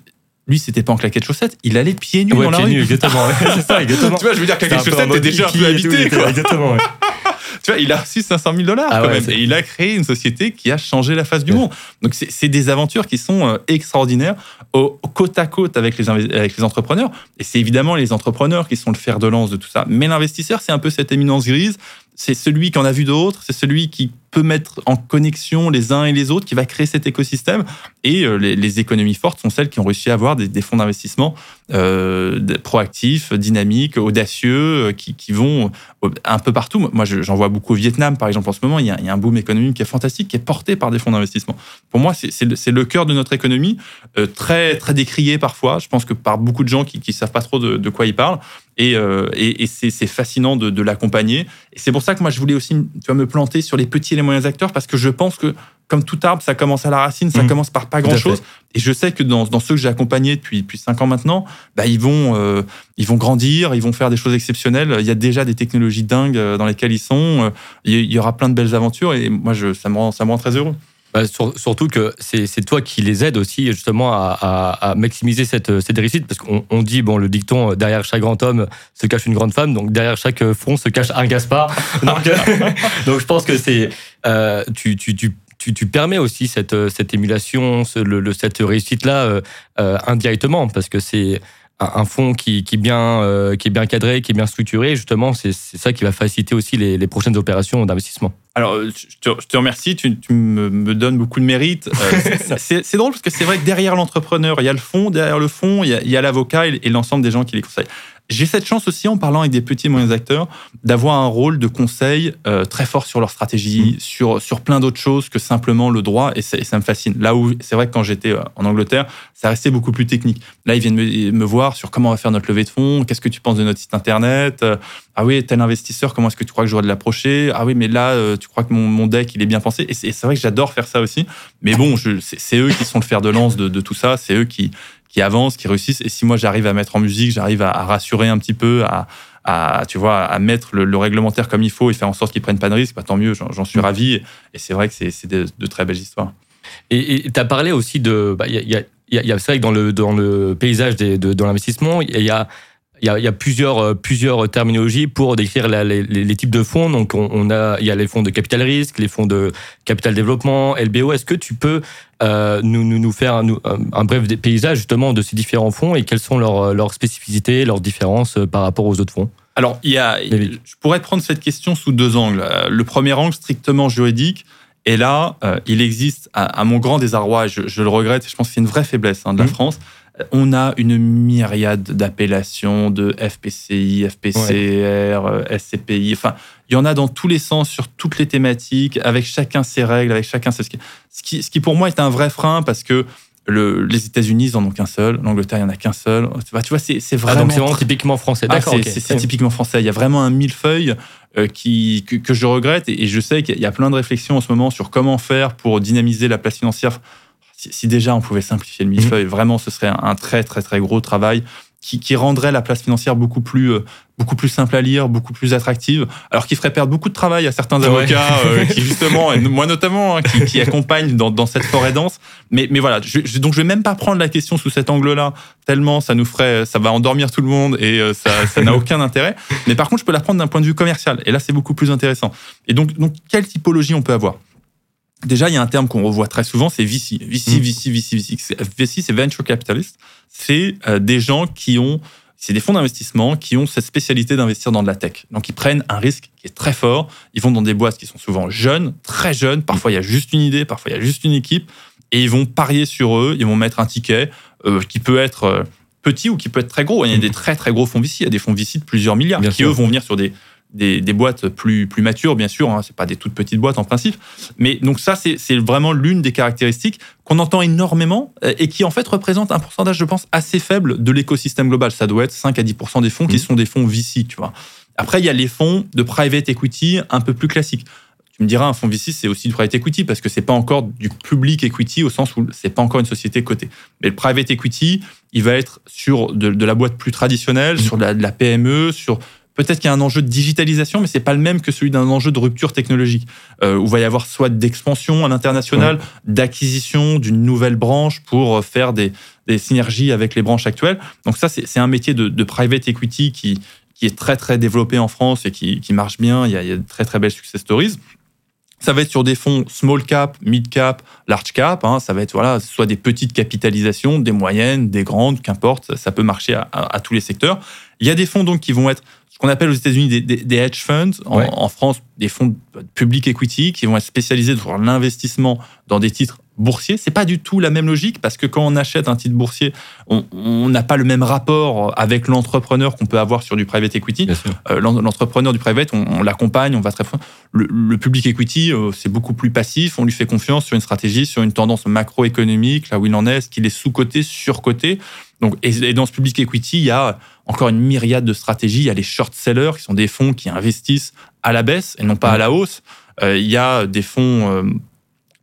[SPEAKER 3] lui, c'était pas en claquettes chaussettes, il allait pieds nus
[SPEAKER 2] Ouais,
[SPEAKER 3] dans la
[SPEAKER 2] pieds
[SPEAKER 3] rue.
[SPEAKER 2] nus, exactement. ouais. *laughs* c'est ça, exactement.
[SPEAKER 3] Tu vois, je veux dire,
[SPEAKER 2] en
[SPEAKER 3] chaussettes, t'es déjà un peu habité, quoi.
[SPEAKER 2] Exactement. ouais. *laughs*
[SPEAKER 3] Tu vois, il a reçu 500 000 dollars
[SPEAKER 2] Ah
[SPEAKER 3] quand
[SPEAKER 2] ouais,
[SPEAKER 3] même. Et il a créé une société qui a changé la face du
[SPEAKER 2] Ouais.
[SPEAKER 3] monde. Donc, c'est des aventures qui sont euh, extraordinaires, au, côte à côte avec les, avec les entrepreneurs. Et c'est évidemment les entrepreneurs qui sont le fer de lance de tout ça. Mais l'investisseur, c'est un peu cette éminence grise. C'est celui qui en a vu d'autres, c'est celui qui peut mettre en connexion les uns et les autres, qui va créer cet écosystème. Et euh, les, économies fortes sont celles qui ont réussi à avoir des, fonds d'investissement euh, proactifs, dynamiques, audacieux, euh, qui, vont euh, un peu partout. Moi, je- j'en vois beaucoup au Vietnam, par exemple, en ce moment. Il y, a, un boom économique qui est fantastique, qui est porté par des fonds d'investissement. Pour moi, c'est- le, cœur de notre économie, euh, très, très décrié parfois. Je pense que par beaucoup de gens qui ne savent pas trop de quoi ils parlent. Et, euh, et, et c'est c'est fascinant de, de l'accompagner. Et c'est pour ça que moi, je voulais aussi tu vois, me planter sur les petits et les moyens acteurs, parce que je pense que, comme tout arbre, ça commence à la racine, ça
[SPEAKER 2] Mhm.
[SPEAKER 3] commence par pas grand-chose. Et je sais que dans, dans ceux que j'ai accompagnés depuis, depuis cinq ans maintenant, bah, ils, vont, euh, ils vont grandir, ils vont faire des choses exceptionnelles. Il y a déjà des technologies dingues euh, dans lesquelles ils sont. Euh, il y aura plein de belles aventures et moi, je, ça, me rend, ça me rend très heureux.
[SPEAKER 2] Sur- surtout que c'est toi qui les aide aussi justement à, maximiser cette, cette réussite. Parce qu'on on dit bon le dicton euh, derrière chaque grand homme se cache une grande femme. Donc derrière chaque euh, front se cache un Gaspard. *laughs* Donc, euh, *laughs* je pense que c'est euh, tu, tu, tu, tu, permets aussi cette, euh, cette émulation ce- le, cette réussite là indirectement. Parce que c'est un, fonds qui, qui, est bien, euh, qui est bien cadré, qui est bien structuré, justement, c'est ça qui va faciliter aussi les, les prochaines opérations d'investissement.
[SPEAKER 3] Alors, euh, je te, je te remercie, tu, tu me, me donnes beaucoup de mérite. Euh, *laughs* c'est- drôle parce que c'est vrai que derrière l'entrepreneur, il y a le fond, derrière le fond, il y a- il y a l'avocat et, et l'ensemble des gens qui les conseillent. J'ai cette chance aussi, en parlant avec des petits et moyens acteurs, d'avoir un rôle de conseil euh, très fort sur leur stratégie, sur, sur plein d'autres choses que simplement le droit, et, ça- et ça me fascine. Là où c'est vrai que quand j'étais euh, en Angleterre, ça restait beaucoup plus technique. Là, ils viennent me, me voir sur comment on va faire notre levée de fonds, qu'est-ce que tu penses de notre site internet, euh, ah oui, tel investisseur, comment est-ce que tu crois que je dois de l'approcher Ah oui, mais là, euh, tu crois que mon, mon deck, il est bien pensé Et c'est vrai que j'adore faire ça aussi. Mais bon, c'est eux qui sont le fer de lance de, de tout ça. C'est eux qui, qui avancent, qui réussissent. Et si moi, j'arrive à mettre en musique, j'arrive à, à rassurer un petit peu, à, à, tu vois, à mettre le, le réglementaire comme il faut et faire en sorte qu'ils prennent pas de risques, bah, tant mieux, j'en suis ravi. Et c'est vrai que c'est de, de très belles histoires.
[SPEAKER 2] Et tu as parlé aussi de. bah, Il y a, y a- y a- c'est vrai que dans le, dans le paysage des, de, de l'investissement, il y a, il y a, il y a plusieurs, euh, plusieurs terminologies pour décrire la- les, types de fonds. Donc, on, on a, il y a les fonds de capital risque, les fonds de capital développement, LBO. Est-ce que tu peux euh, nous, nous, nous faire un, bref paysage justement de ces différents fonds et quelles sont leurs, leurs spécificités, leurs différences euh, par rapport aux autres fonds?
[SPEAKER 3] Alors, il y a,
[SPEAKER 2] David.
[SPEAKER 3] je pourrais prendre cette question sous deux angles. Le premier angle, strictement juridique. Et là, euh, il existe, à, à mon grand désarroi, je, je le regrette, et je pense que c'est une vraie faiblesse hein, de la
[SPEAKER 2] Mhm.
[SPEAKER 3] France, on a une myriade d'appellations de FPCI, FPCR, euh, SCPI. Enfin, il y en a dans tous les sens, sur toutes les thématiques, avec chacun ses règles, avec chacun ses... Ce qui, ce qui, pour moi est un vrai frein parce que le, les États-Unis, ils en ont qu'un seul. L'Angleterre, il n'y en a qu'un seul. Tu vois, tu vois, c'est
[SPEAKER 2] Ah,
[SPEAKER 3] vraiment
[SPEAKER 2] donc, c'est vraiment typiquement français.
[SPEAKER 3] ah,
[SPEAKER 2] D'accord.
[SPEAKER 3] c'est typiquement français. Il y a vraiment un millefeuille euh, qui, que, que je regrette et, et je sais qu'il y a plein de réflexions en ce moment sur comment faire pour dynamiser la place financière. Si, si déjà on pouvait simplifier le millefeuille, vraiment ce serait un, un très très très gros travail qui, qui rendrait la place financière beaucoup plus, euh, beaucoup plus simple à lire, beaucoup plus attractive, alors qui ferait perdre beaucoup de travail à certains
[SPEAKER 2] Ouais.
[SPEAKER 3] avocats euh, *laughs* qui justement, et moi notamment, hein, qui, qui accompagnent dans, dans cette forêt dense. Mais, mais voilà, je, je- donc je vais même pas prendre la question sous cet angle-là, tellement ça nous ferait, ça va endormir tout le monde et euh, ça ça n'a aucun intérêt. Mais par contre, je peux la prendre d'un point de vue commercial, et là c'est beaucoup plus intéressant. Et donc, donc quelle typologie on peut avoir? Déjà, il y a un terme qu'on revoit très souvent, c'est VC. VC,
[SPEAKER 2] Mm.
[SPEAKER 3] VC, VC, VC. VC, c'est Venture Capitalist. C'est euh, des gens qui ont, c'est des fonds d'investissement qui ont cette spécialité d'investir dans de la tech. Donc, ils prennent un risque qui est très fort. Ils vont dans des boîtes qui sont souvent jeunes, très jeunes. Parfois, il y a juste une idée, parfois, il y a juste une équipe. Et ils vont parier sur eux. Ils vont mettre un ticket euh, qui peut être euh, petit ou qui peut être très gros. Il y a des très, très gros fonds VC. Il y a des fonds VC de plusieurs milliards
[SPEAKER 2] Bien
[SPEAKER 3] qui,
[SPEAKER 2] sûr.
[SPEAKER 3] eux, vont venir sur des, des, des boîtes plus, plus matures, bien sûr. Hein, c'est pas des toutes petites boîtes en principe. Mais donc ça, c'est vraiment l'une des caractéristiques qu'on entend énormément euh, et qui en fait représente un pourcentage, je pense, assez faible de l'écosystème global. Ça doit être 5 à 10 des fonds qui mmh. sont des fonds VC, tu vois. Après, il y a les fonds de private equity un peu plus classiques. Tu me diras, un fonds VC, c'est aussi du private equity parce que c'est pas encore du public equity au sens où c'est pas encore une société cotée. Mais le private equity, il va être sur de, la boîte plus traditionnelle, mmh. sur de la, PME, sur peut-être qu'il y a un enjeu de digitalisation, mais c'est pas le même que celui d'un enjeu de rupture technologique, euh, où il va y avoir soit d'expansion à l'international, d'acquisition d'une nouvelle branche pour faire des, synergies avec les branches actuelles. Donc ça, c'est un métier de, private equity qui, qui est très très développé en France et qui, marche bien. Il y, a, il y a de très très belles success stories. Ça va être sur des fonds small cap, mid cap, large cap. Hein. ça va être voilà, soit des petites capitalisations, des moyennes, des grandes, qu'importe. Ça peut marcher à, tous les secteurs. Il y a des fonds donc qui vont être ce qu'on appelle aux États-Unis des, hedge funds. En, France, des fonds public equity qui vont être spécialisés dans l'investissement dans des titres boursiers. C'est pas du tout la même logique parce que quand on achète un titre boursier, on n'a pas le même rapport avec l'entrepreneur qu'on peut avoir sur du private equity. Euh, l'entrepreneur du private, on, l'accompagne, on va très le, le public equity, euh, c'est beaucoup plus passif. On lui fait confiance sur une stratégie, sur une tendance macroéconomique, là où il en est, est-ce qu'il est sous-coté, sur-coté. Donc, et, dans ce public equity, il y a encore une myriade de stratégies. Il y a les short sellers, qui sont des fonds qui investissent à la baisse et non pas à la hausse. Euh, il y a des fonds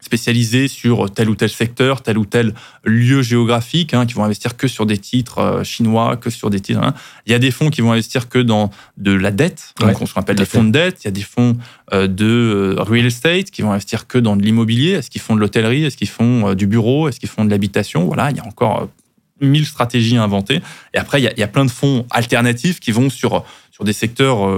[SPEAKER 3] spécialisés sur tel ou tel secteur, tel ou tel lieu géographique, hein, qui vont investir que sur des titres euh, chinois, que sur des titres. Hein. Il y a des fonds qui vont investir que dans de la dette, donc on appelle des fonds de dette. Il y a des fonds euh, de euh, real estate qui vont investir que dans de l'immobilier. Est-ce qu'ils font de l'hôtellerie? Est-ce qu'ils font du bureau? Est-ce qu'ils font de l'habitation? Voilà, il y a encore mille stratégies à inventer. Et après, il y, a, plein de fonds alternatifs qui vont sur sur des secteurs,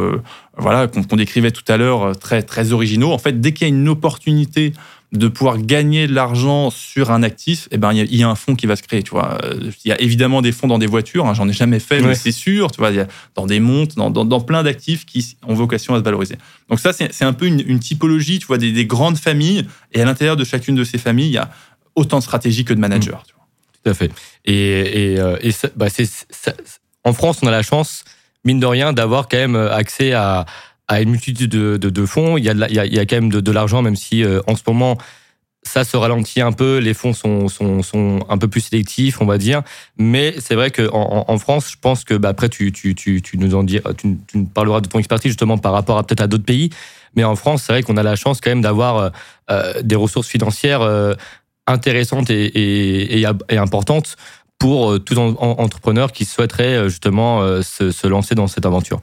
[SPEAKER 3] voilà, qu'on décrivait tout à l'heure, très très originaux. En fait, dès qu'il y a une opportunité de pouvoir gagner de l'argent sur un actif, eh ben il y, a un fonds qui va se créer. Tu vois, il y a évidemment des fonds dans des voitures. Hein, J'en ai jamais fait, mais c'est sûr. Tu vois, y a dans des montres, dans, dans, plein d'actifs qui ont vocation à se valoriser. Donc ça, c'est un peu une, typologie. Tu vois, des, des, grandes familles, et à l'intérieur de chacune de ces familles, il y a autant de stratégies que de managers. Mmh. Tu vois.
[SPEAKER 2] Tout à fait. Et, euh, bah, en France, on a la chance, mine de rien, d'avoir quand même accès à une multitude de, fonds. Il y, a, quand même de, l'argent, même si euh, en ce moment, ça se ralentit un peu, les fonds sont, un peu plus sélectifs, on va dire. Mais c'est vrai qu'en en, France, je pense que, bah, après, tu, tu, nous en dis, tu, parleras de ton expertise justement par rapport à peut-être à d'autres pays. Mais en France, c'est vrai qu'on a la chance quand même d'avoir euh, euh, des ressources financières intéressantes et, et, et, importantes pour tout entrepreneur qui souhaiterait justement se, se lancer dans cette aventure.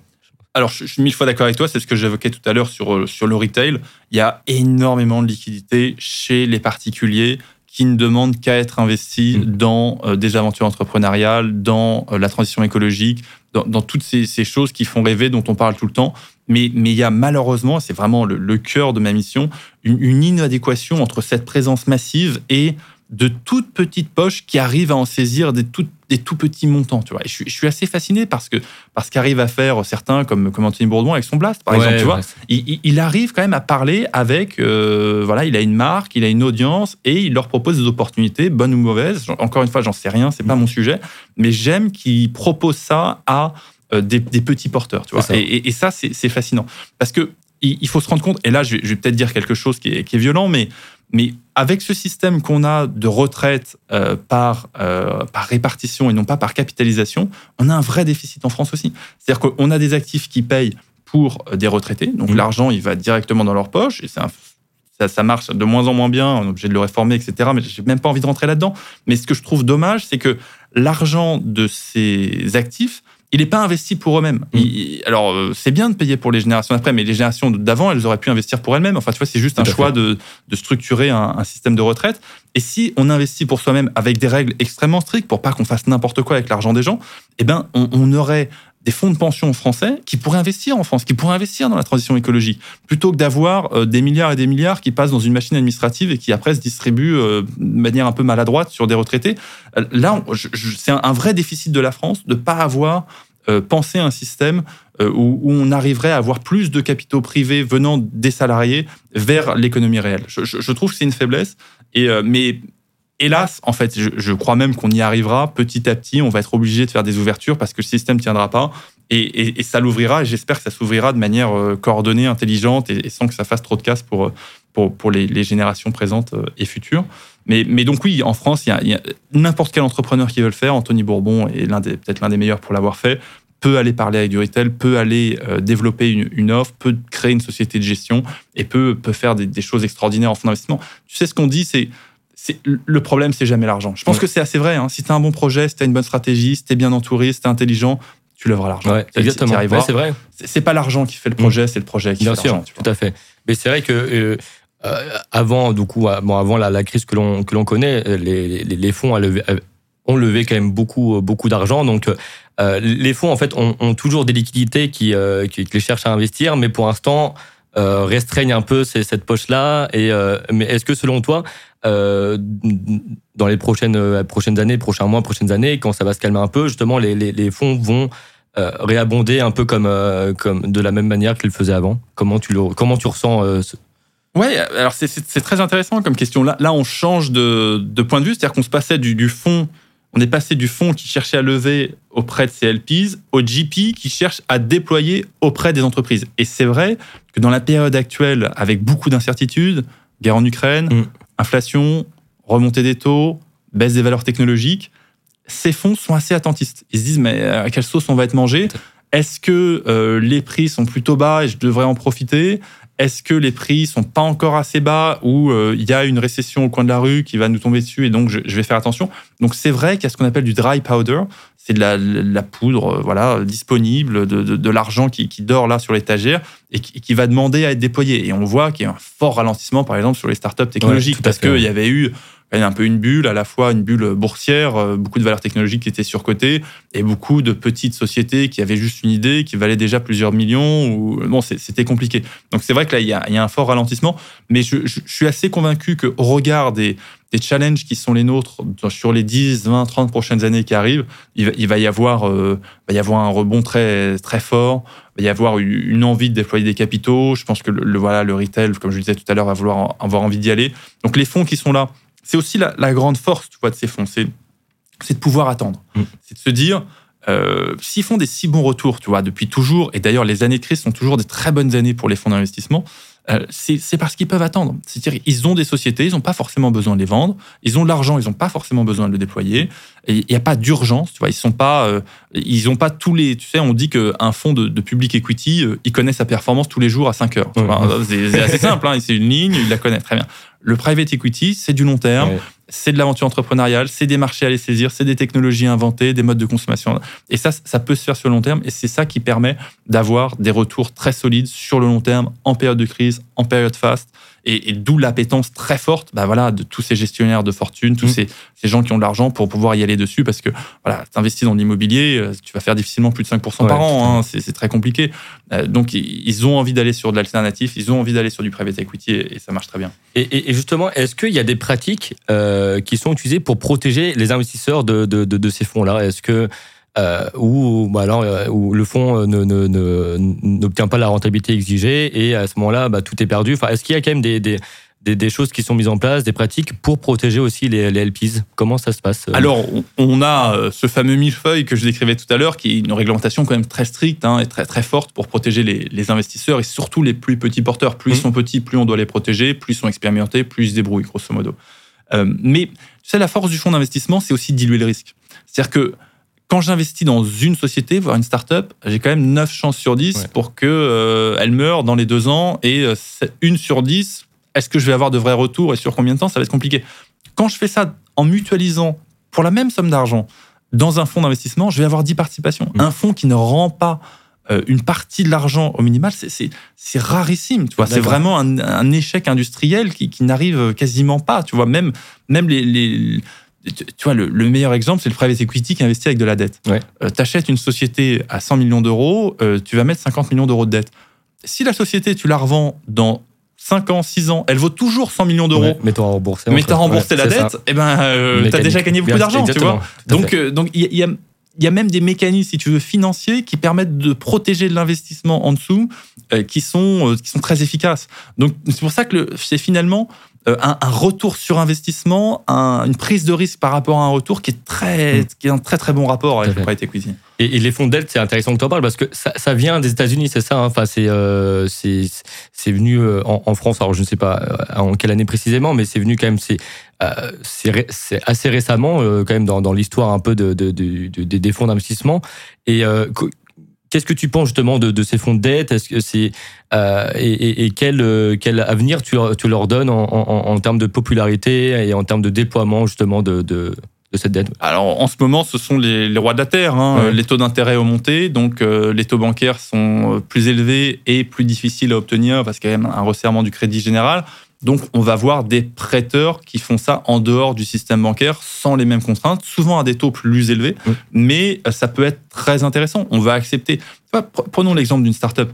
[SPEAKER 3] Alors, je suis mille fois d'accord avec toi, c'est ce que j'évoquais tout à l'heure sur, euh, sur le retail. Il y a énormément de liquidités chez les particuliers qui ne demandent qu'à être investis mm. dans euh, des aventures entrepreneuriales, dans euh, la transition écologique, dans, toutes ces, choses qui font rêver, dont on parle tout le temps. Mais, mais il y a malheureusement, c'est vraiment le, cœur de ma mission, une, une inadéquation entre cette présence massive et de toutes petites poches qui arrivent à en saisir des tout, des tout petits montants. Tu vois. je, suis assez fasciné parce que parce qu'arrive à faire certains comme, comme Anthony Bourdon avec son Blast, par exemple. Tu vois, il, arrive quand même à parler avec. Euh, voilà, il a une marque, il a une audience et il leur propose des opportunités, bonnes ou mauvaises. Encore une fois, j'en sais rien, c'est pas mon sujet, mais j'aime qu'il propose ça à euh, des, petits porteurs. Tu vois. Et, ça, c'est fascinant parce que il, faut se rendre compte. Et là, je vais, peut-être dire quelque chose qui est, qui est violent, mais mais avec ce système qu'on a de retraite euh, par, euh, par répartition et non pas par capitalisation, on a un vrai déficit en France aussi. C'est-à-dire qu'on a des actifs qui payent pour des retraités, donc mmh. l'argent, il va directement dans leur poche, et ça, ça, marche de moins en moins bien, on est obligé de le réformer, etc. Mais j'ai même pas envie de rentrer là-dedans. Mais ce que je trouve dommage, c'est que l'argent de ces actifs il n'est pas investi pour eux-mêmes. Mm. Alors, euh, c'est bien de payer pour les générations d'après, mais les générations d'avant, elles auraient pu investir pour elles-mêmes. Enfin, tu vois, c'est juste un choix de, structurer un, système de retraite. Et si on investit pour soi-même avec des règles extrêmement strictes pour pas qu'on fasse n'importe quoi avec l'argent des gens, eh ben, on aurait des fonds de pension français qui pourraient investir en France, qui pourraient investir dans la transition écologique, plutôt que d'avoir euh, des milliards et des milliards qui passent dans une machine administrative et qui après se distribuent euh, de manière un peu maladroite sur des retraités. Euh, là, c'est un vrai déficit de la France de ne pas avoir pensé un système où, on arriverait à avoir plus de capitaux privés venant des salariés vers l'économie réelle. Je, trouve que c'est une faiblesse, et, mais hélas, en fait, je, crois même qu'on y arrivera petit à petit. On va être obligé de faire des ouvertures parce que le système tiendra pas. Et, ça l'ouvrira, et j'espère que ça s'ouvrira de manière euh, coordonnée, intelligente, et, sans que ça fasse trop de casse pour, pour, les, générations présentes euh, et futures. Mais, donc oui, en France, il y a, n'importe quel entrepreneur qui veut le faire. Anthony Bourbon est l'un des, peut-être l'un des meilleurs pour l'avoir fait peut aller parler avec du retail, peut aller euh, développer une, offre, peut créer une société de gestion et peut, peut faire des, choses extraordinaires en fonds d'investissement. Tu sais, ce qu'on dit, c'est le problème, c'est jamais l'argent. Je pense que c'est assez vrai. Hein. Si tu as un bon projet, si tu as une bonne stratégie, si tu es bien entouré, si tu es intelligent, tu lèveras l'argent.
[SPEAKER 2] Ouais, exactement. c'est vrai.
[SPEAKER 3] C'est pas l'argent qui fait le projet, c'est le projet qui
[SPEAKER 2] bien
[SPEAKER 3] fait l'argent.
[SPEAKER 2] Tout à fait. Mais c'est vrai que euh, euh, avant, du coup, bon, avant la, la crise que l'on que l'on connaît, les, les, les fonds ont levé quand même beaucoup beaucoup d'argent. Donc euh, les fonds, en fait, ont, toujours des liquidités qui, euh, qui, les cherchent à investir, mais pour l'instant, euh, restreignent un peu cette poche-là. Et mais est-ce que selon toi, dans les prochaines prochaines années, prochains mois, prochaines années, quand ça va se calmer un peu, justement, les, les, fonds vont réabonder un peu comme comme de la même manière qu'ils le faisaient avant? Comment tu comment tu ressens ce...
[SPEAKER 3] Ouais, alors c'est très intéressant comme question. Là, là on change de, de point de vue, c'est-à-dire qu'on se passait du, du fonds on est passé du fonds qui cherchait à lever auprès de ces LPs au GP qui cherche à déployer auprès des entreprises. Et c'est vrai que dans la période actuelle, avec beaucoup d'incertitudes, guerre en Ukraine, mm. inflation, remontée des taux, baisse des valeurs technologiques, ces fonds sont assez attentistes. Ils se disent, mais à quelle sauce on va être mangé? Est-ce que euh, les prix sont plutôt bas et je devrais en profiter? Est-ce que les prix sont pas encore assez bas ou euh, il y a une récession au coin de la rue qui va nous tomber dessus et donc je, vais faire attention. Donc c'est vrai qu'il y a ce qu'on appelle du dry powder, c'est de la, poudre euh, voilà disponible, de, l'argent qui, dort là sur l'étagère et qui, va demander à être déployé. Et on voit qu'il y a un fort ralentissement par exemple sur les startups technologiques parce qu'il y avait eu un peu une bulle, à la fois une bulle boursière, euh, beaucoup de valeurs technologiques qui étaient surcotées, et beaucoup de petites sociétés qui avaient juste une idée, qui valaient déjà plusieurs millions. Ou... Bon, c'était compliqué. Donc c'est vrai que là, il y, a, un fort ralentissement, mais je, suis assez convaincu qu'au regard des, challenges qui sont les nôtres sur les 10, 20, 30 prochaines années qui arrivent, il va, y, avoir, euh, va y avoir un rebond très, très fort, il va y avoir une envie de déployer des capitaux. Je pense que le, voilà, le retail, comme je le disais tout à l'heure, va vouloir avoir envie d'y aller. Donc les fonds qui sont là, c'est aussi la, grande force tu vois, de ces fonds, c'est, de pouvoir attendre. Mm. C'est de se dire, euh, s'ils font des si bons retours, tu vois, depuis toujours, et d'ailleurs les années de crise sont toujours des très bonnes années pour les fonds d'investissement, euh, c'est parce qu'ils peuvent attendre. C'est-à-dire ils ont des sociétés, ils n'ont pas forcément besoin de les vendre, ils ont de l'argent, ils n'ont pas forcément besoin de le déployer, il n'y a pas d'urgence, tu vois, ils sont pas, euh, ils ont pas tous les, tu sais, on dit qu'un fonds de, public equity, il connaît sa performance tous les jours à 5 heures. C'est assez simple, hein, c'est une ligne, il la connaît très bien. Le private equity, c'est du long terme, c'est de l'aventure entrepreneuriale, c'est des marchés à les saisir, c'est des technologies inventées, des modes de consommation. Et ça, ça peut se faire sur le long terme. Et c'est ça qui permet d'avoir des retours très solides sur le long terme, en période de crise, en période faste et, d'où l'appétence très forte bah voilà, de tous ces gestionnaires de fortune, tous mmh. ces, gens qui ont de l'argent pour pouvoir y aller dessus parce que voilà, tu investis dans l'immobilier, euh, tu vas faire difficilement plus de 5% par an, hein, c'est très compliqué. Euh, donc ils ont envie d'aller sur de l'alternatif, ils ont envie d'aller sur du private equity et, ça marche très bien.
[SPEAKER 2] Et, justement, est-ce qu'il y a des pratiques euh, qui sont utilisées pour protéger les investisseurs de, de, de ces fonds-là? Est-ce que euh, où, bah alors, euh, où le fonds euh, n'obtient ne, ne, pas la rentabilité exigée et à ce moment-là, bah, tout est perdu. Enfin, Est-ce qu'il y a quand même des, des, des, choses qui sont mises en place, des pratiques pour protéger aussi les, les LPs Comment ça se passe euh?
[SPEAKER 3] Alors, on a ce fameux millefeuille que je décrivais tout à l'heure, qui est une réglementation quand même très stricte hein, et très, très forte pour protéger les, les, investisseurs et surtout les plus petits porteurs. Plus ils mmh. sont petits, plus on doit les protéger, plus ils sont expérimentés, plus ils se débrouillent, grosso modo. Euh, mais tu sais, la force du fonds d'investissement, c'est aussi diluer le risque. C'est-à-dire que quand j'investis dans une société, voire une start-up, j'ai quand même 9 chances sur 10 pour qu'elle euh, elle meure dans les deux ans. Et euh, une sur 10, est-ce que je vais avoir de vrais retours et sur combien de temps Ça va être compliqué. Quand je fais ça en mutualisant pour la même somme d'argent dans un fonds d'investissement, je vais avoir 10 participations. Mm. Un fonds qui ne rend pas euh, une partie de l'argent au minimal, c'est rarissime. Tu vois, c'est vraiment un, échec industriel qui, n'arrive quasiment pas. Tu vois, même, même les tu vois, le, meilleur exemple, c'est le private equity qui investit avec de la dette. Euh, tu achètes une société à 100 millions d'euros, euh, tu vas mettre 50 millions d'euros de dette. Si la société, tu la revends dans 5 ans, 6 ans, elle vaut toujours 100 millions d'euros.
[SPEAKER 2] mais tu as remboursé.
[SPEAKER 3] Mais as remboursé la dette, et eh ben, euh, tu as déjà gagné beaucoup d'argent, tu vois. Donc, donc il y, a, y, a, même des mécanismes, si tu veux, financiers qui permettent de protéger l'investissement en dessous, qui, sont, qui sont très efficaces. Donc, c'est pour ça que c'est finalement euh, un, un, retour sur investissement, un, une prise de risque par rapport à un retour qui est très, mmh. qui est un très très bon rapport avec le private equity.
[SPEAKER 2] Et, et, les fonds de dette, c'est intéressant que tu en parles parce que ça, ça vient des États-Unis, c'est ça. Hein enfin, c'est euh, c'est venu euh, en, en, France. Alors, je ne sais pas en quelle année précisément, mais c'est venu quand même. C'est c'est assez récemment quand même dans, dans l'histoire un peu de, de, de, de, des fonds d'investissement. Et Qu'est-ce que tu penses justement de, de ces fonds de dette? Est-ce que c'est euh, et, et, quel, euh, quel avenir tu, tu leur donnes en, en, en, termes de popularité et en termes de déploiement justement de, de, de cette dette?
[SPEAKER 3] Alors en ce moment, ce sont les, les rois de la terre. Hein. Ouais. Les taux d'intérêt ont monté, donc euh, les taux bancaires sont plus élevés et plus difficiles à obtenir parce qu'il y a un resserrement du crédit général. Donc, on va voir des prêteurs qui font ça en dehors du système bancaire, sans les mêmes contraintes, souvent à des taux plus élevés, mais euh, ça peut être très intéressant. On va accepter. Prenons l'exemple d'une startup.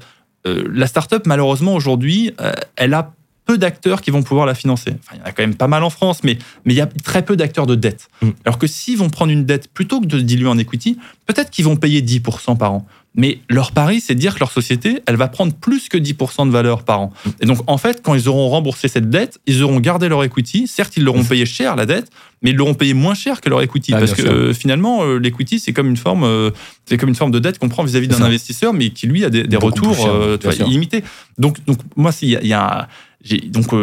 [SPEAKER 3] Euh, la startup, malheureusement, aujourd'hui, euh, elle a peu d'acteurs qui vont pouvoir la financer. Enfin, il y en a quand même pas mal en France, mais, mais il y a très peu d'acteurs de dette. Mmh. Alors que s'ils vont prendre une dette plutôt que de diluer en equity, peut-être qu'ils vont payer 10% par an. Mais leur pari, c'est de dire que leur société, elle va prendre plus que 10% de valeur par an. Et donc, en fait, quand ils auront remboursé cette dette, ils auront gardé leur equity. Certes, ils l'auront *laughs* payé cher, la dette, mais ils l'auront payé moins cher que leur equity. Ah, parce que euh, finalement, euh, l'equity, c'est comme une forme, euh, c'est comme une forme de dette qu'on prend vis-à-vis d'un investisseur, mais qui, lui, a des, des retours cher, euh, vois, illimités. Donc, donc, moi, il y a, y a donc,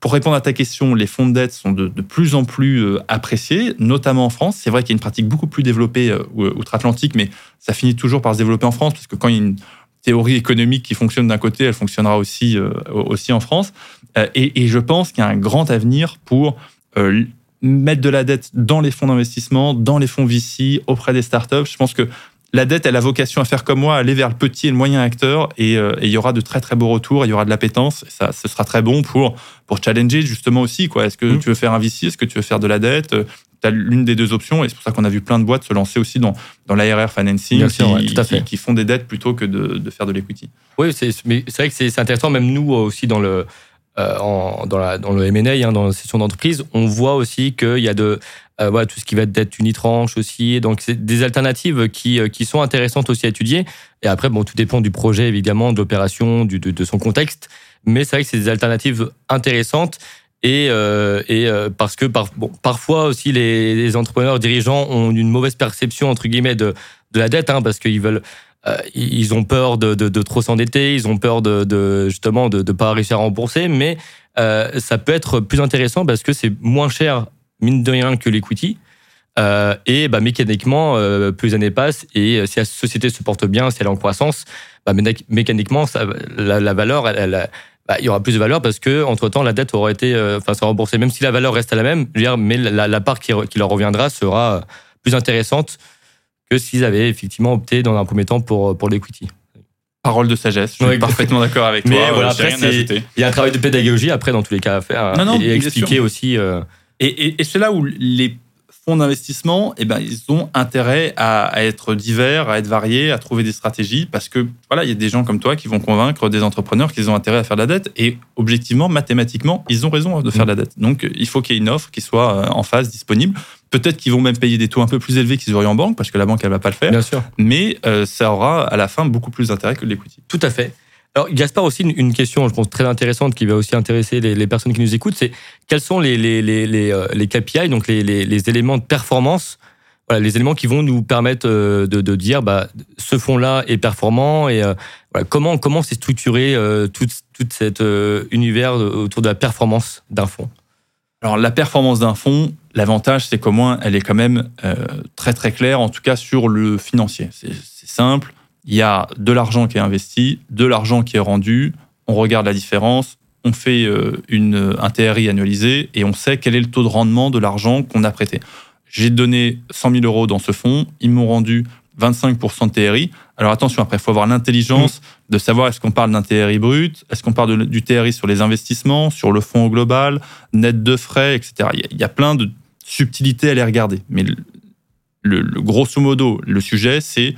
[SPEAKER 3] pour répondre à ta question, les fonds de dette sont de, plus en plus euh, appréciés, notamment en France. C'est vrai qu'il y a une pratique beaucoup plus développée euh, outre-Atlantique, mais ça finit toujours par se développer en France, parce que quand il y a une théorie économique qui fonctionne d'un côté, elle fonctionnera aussi, euh, aussi en France. Euh, et, je pense qu'il y a un grand avenir pour euh, mettre de la dette dans les fonds d'investissement, dans les fonds VC, auprès des startups. Je pense que la dette, elle a vocation à faire comme moi, aller vers le petit et le moyen acteur, et, euh, et il y aura de très très beaux retours, il y aura de l'appétence, ça, ce sera très bon pour pour challenger justement aussi quoi. Est-ce que mmh. tu veux faire un VC, est-ce que tu veux faire de la dette? Tu as l'une des deux options, et c'est pour ça qu'on a vu plein de boîtes se lancer aussi dans dans l'ARR financing,
[SPEAKER 2] sûr, qui, ouais, tout à fait.
[SPEAKER 3] Qui, qui, font des dettes plutôt que de, de faire de l'equity.
[SPEAKER 2] Oui, c'est mais c'est vrai que c'est intéressant, même nous aussi dans le euh, en, dans, la, dans le M&A, hein, dans la session d'entreprise, on voit aussi qu'il y a de euh, tout ce qui va être dette unitranche aussi. Donc, c'est des alternatives qui, euh, qui sont intéressantes aussi à étudier. Et après, bon, tout dépend du projet, évidemment, de l'opération, de, son contexte. Mais c'est vrai que c'est des alternatives intéressantes. Et, euh, et parce que par, bon, parfois aussi les, entrepreneurs dirigeants ont une mauvaise perception entre guillemets de, de la dette, hein, parce qu'ils veulent ils ont peur de, de, de trop s'endetter, ils ont peur de, justement de ne pas réussir à rembourser, mais ça peut être plus intéressant parce que c'est moins cher mine de rien que l'equity. Euh, et bah, mécaniquement, euh, plus les années passent et si la société se porte bien, si elle est en croissance, bah, mécaniquement, ça, la, la, valeur, elle, elle, bah, il y aura plus de valeur parce que entre temps, la dette aura été, euh, enfin, sera remboursée. Même si la valeur reste à la même, dire, mais la, la part qui, qui, leur reviendra sera plus intéressante que s'ils avaient effectivement opté dans un premier temps pour, pour l'equity.
[SPEAKER 3] Parole de sagesse, je suis parfaitement d'accord avec toi.
[SPEAKER 2] Mais voilà, après, il y a un travail de pédagogie après dans tous les cas à faire
[SPEAKER 3] non, non,
[SPEAKER 2] et, et expliquer aussi. Euh...
[SPEAKER 3] Et, et, et c'est là où les fonds d'investissement, eh ben, ils ont intérêt à, à, être divers, à être variés, à trouver des stratégies, parce que voilà, il y a des gens comme toi qui vont convaincre des entrepreneurs qu'ils ont intérêt à faire de la dette, et objectivement, mathématiquement, ils ont raison de faire de la dette. Donc, il faut qu'il y ait une offre qui soit euh, en face, disponible. Peut-être qu'ils vont même payer des taux un peu plus élevés qu'ils auraient en banque, parce que la banque, elle va pas le faire.
[SPEAKER 2] Bien sûr.
[SPEAKER 3] Mais euh, ça aura à la fin beaucoup plus d'intérêt que l'equity.
[SPEAKER 2] Tout à fait. Alors, Gaspard, aussi une, question, je pense, très intéressante qui va aussi intéresser les, personnes qui nous écoutent, c'est quels sont les, les, les, les, euh, KPI, donc les, éléments de performance, les éléments qui vont nous permettre euh, de, de dire bah, ce fonds-là est performant et euh, comment comment c'est structuré euh, tout, tout cet univers autour de la performance d'un fonds?
[SPEAKER 3] Alors, la performance d'un fonds, l'avantage, c'est qu'au moins, elle est quand même très très claire, en tout cas sur le financier. C'est simple il y a de l'argent qui est investi, de l'argent qui est rendu, on regarde la différence, on fait euh, une, un TRI annualisé et on sait quel est le taux de rendement de l'argent qu'on a prêté. J'ai donné 100 000 euros dans ce fonds, ils m'ont rendu 25% de TRI. Alors attention, après, il faut avoir l'intelligence de savoir est-ce qu'on parle d'un TRI brut, est-ce qu'on parle du TRI sur les investissements, sur le fonds global, net de frais, etc. Il y a, il y a plein de subtilités à les regarder. Mais le, le grosso modo, le sujet, c'est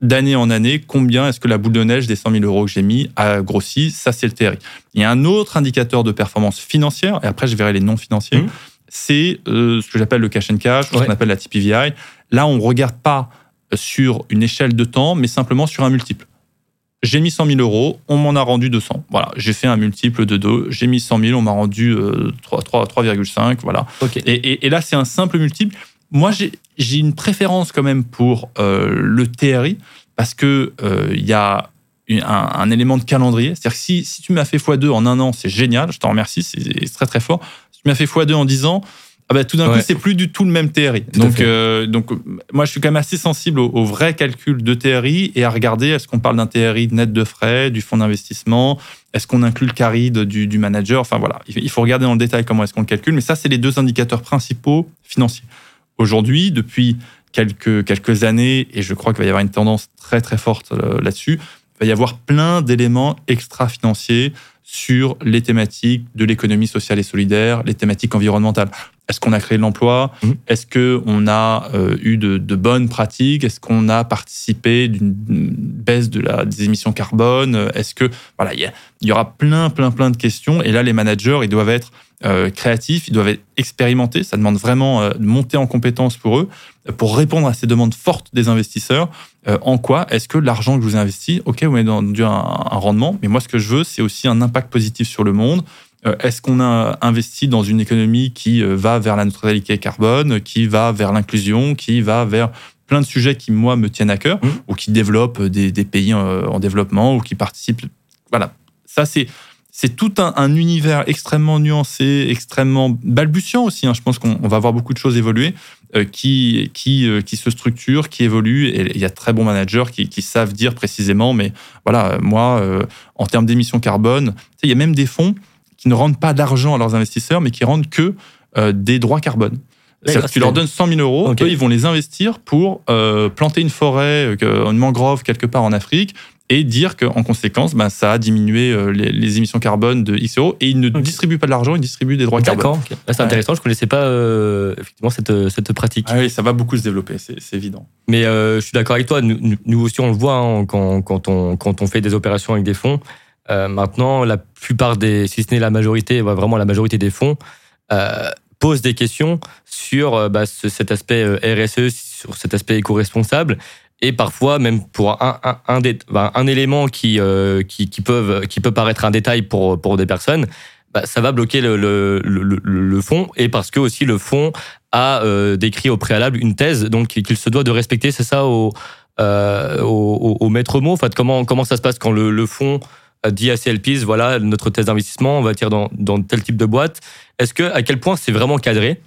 [SPEAKER 3] d'année en année, combien est-ce que la boule de neige des 100 000 euros que j'ai mis a grossi Ça, c'est le TRI. Il y a un autre indicateur de performance financière, et après, je verrai les non financiers. Mmh. C'est euh, ce que j'appelle le cash and cash, ouais. ce qu'on appelle la TPVI. Là, on ne regarde pas sur une échelle de temps, mais simplement sur un multiple. j'ai mis 100 000 euros, on m'en a rendu 200. Voilà, j'ai fait un multiple de 2, j'ai mis 100 000, on m'a rendu 3,5, voilà. Et, et, là, c'est un simple multiple. Moi, j'ai une préférence quand même pour le TRI parce que il y a un, élément de calendrier. C'est-à-dire que si, si tu m'as fait x2 en un an, c'est génial, je t'en remercie, c'est très très fort. Si tu m'as fait x2 en 10 ans, ah bah, tout d'un coup, c'est plus du tout le même TRI. donc, euh, donc, moi, je suis quand même assez sensible au, vrai calcul de TRI et à regarder est-ce qu'on parle d'un TRI net de frais, du fonds d'investissement, est-ce qu'on inclut le carry du, du, manager? Enfin voilà, il faut regarder dans le détail comment est-ce qu'on le calcule. Mais ça, c'est les deux indicateurs principaux financiers. Aujourd'hui, depuis quelques, quelques années, et je crois qu'il va y avoir une tendance très très forte euh, là-dessus, il va y avoir plein d'éléments extra-financiers sur les thématiques de l'économie sociale et solidaire, les thématiques environnementales. Est-ce qu'on a créé de l'emploi mmh. Est-ce qu'on a euh, eu de, bonnes pratiques Est-ce qu'on a participé d'une baisse de la, des émissions carbone? Est-ce que voilà, il y, aura plein, plein, plein de questions. Et là, les managers, ils doivent être euh, créatifs, ils doivent être expérimentés. Ça demande vraiment euh, de monter en compétence pour eux, pour répondre à ces demandes fortes des investisseurs. En quoi est-ce que l'argent que je vous ai investi, ok, vous m'avez donné un, un rendement, mais moi, ce que je veux, c'est aussi un impact positif sur le monde. Euh, est-ce qu'on a investi dans une économie qui euh, va vers la neutralité carbone, qui va vers l'inclusion, qui va vers plein de sujets qui, moi, me tiennent à cœur, mmh. ou qui développent des, pays euh, en développement, ou qui participent. Voilà. Ça, c'est. C'est tout un, univers extrêmement nuancé, extrêmement balbutiant aussi. Hein. Je pense qu'on va voir beaucoup de choses évoluer, qui, qui, qui se structurent, qui évoluent. Et il y a de très bons managers qui, qui savent dire précisément, mais voilà, moi, en termes d'émissions carbone, il y a même des fonds qui ne rendent pas d'argent à leurs investisseurs, mais qui rendent que euh, des droits carbone. Tu leur donnes 100 000 euros, eux, ils vont les investir pour euh, planter une forêt, euh, une mangrove quelque part en Afrique, et dire qu'en conséquence, ben, ça a diminué les, émissions carbone de X euros, et ils ne distribuent pas de l'argent, ils distribuent des droits carbone.
[SPEAKER 2] D'accord, c'est intéressant, je ne connaissais pas effectivement cette, cette pratique.
[SPEAKER 3] Ah oui, ça va beaucoup se développer, c'est évident.
[SPEAKER 2] Mais je suis d'accord avec toi, nous, aussi on le voit hein, quand, quand, on, quand on fait des opérations avec des fonds. Euh, maintenant, la plupart des, si ce n'est la majorité, vraiment la majorité des fonds, euh, posent des questions sur euh, bah, cet aspect RSE, sur cet aspect éco-responsable, et parfois même pour un, un, bah, élément qui, qui, qui, peuvent, qui peut paraître un détail pour, pour des personnes, bah, ça va bloquer le, le, le, fond, et parce que aussi le fond a décrit au préalable une thèse, donc qu'il se doit de respecter, c'est ça, au, au, au, maître mot? En fait, comment, comment ça se passe quand le, fond dit à CLPs, voilà, notre thèse d'investissement, on va tirer dans, dans, tel type de boîte. Est-ce que, à quel point c'est vraiment cadré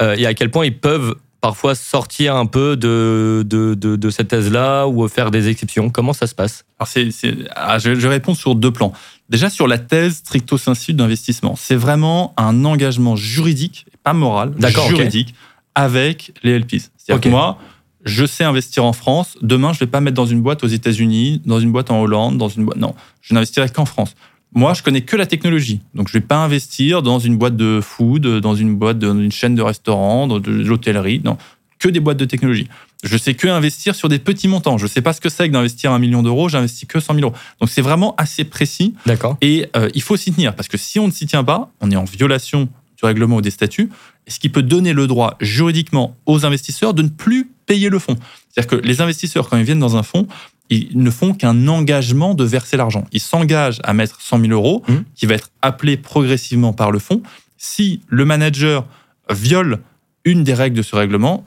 [SPEAKER 2] euh, et à quel point ils peuvent parfois sortir un peu de, de, de, cette thèse-là ou faire des exceptions Comment ça se passe?
[SPEAKER 3] Alors c'est, ah, je, réponds sur deux plans. Déjà sur la thèse stricto sensu d'investissement, c'est vraiment un engagement juridique, pas moral, juridique, avec les LPs. C'est-à-dire que moi, je sais investir en France. Demain, je vais pas mettre dans une boîte aux États-Unis, dans une boîte en Hollande, dans une boîte. Non, je n'investirai qu'en France. Moi, je connais que la technologie. Donc, je vais pas investir dans une boîte de food, dans une boîte, dans une chaîne de restaurants, dans de l'hôtellerie. Non, que des boîtes de technologie. Je sais que investir sur des petits montants. Je sais pas ce que c'est que d'investir un million d'euros. J'investis que 100 000 euros. Donc, c'est vraiment assez précis.
[SPEAKER 2] D'accord.
[SPEAKER 3] Et euh, il faut s'y tenir parce que si on ne s'y tient pas, on est en violation du règlement ou des statuts, ce qui peut donner le droit juridiquement aux investisseurs de ne plus payer le fonds? C'est-à-dire que les investisseurs, quand ils viennent dans un fonds, ils ne font qu'un engagement de verser l'argent. Ils s'engagent à mettre 100 000 euros, mmh. qui va être appelé progressivement par le fonds. Si le manager viole une des règles de ce règlement,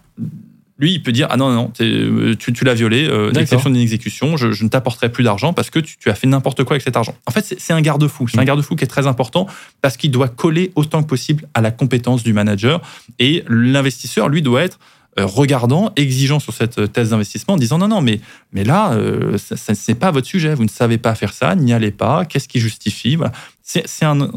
[SPEAKER 3] lui, il peut dire Ah non, non, euh, tu, tu l'as violé, euh, exception d'une exécution, je, ne t'apporterai plus d'argent parce que tu, as fait n'importe quoi avec cet argent. En fait, c'est un garde-fou. C'est un mmh. garde-fou qui est très important parce qu'il doit coller autant que possible à la compétence du manager. Et l'investisseur, lui, doit être regardant, exigeant sur cette thèse d'investissement, en disant non, non, mais, mais là, euh, ce n'est pas votre sujet, vous ne savez pas faire ça, n'y allez pas, qu'est-ce qui justifie? Voilà. C'est un,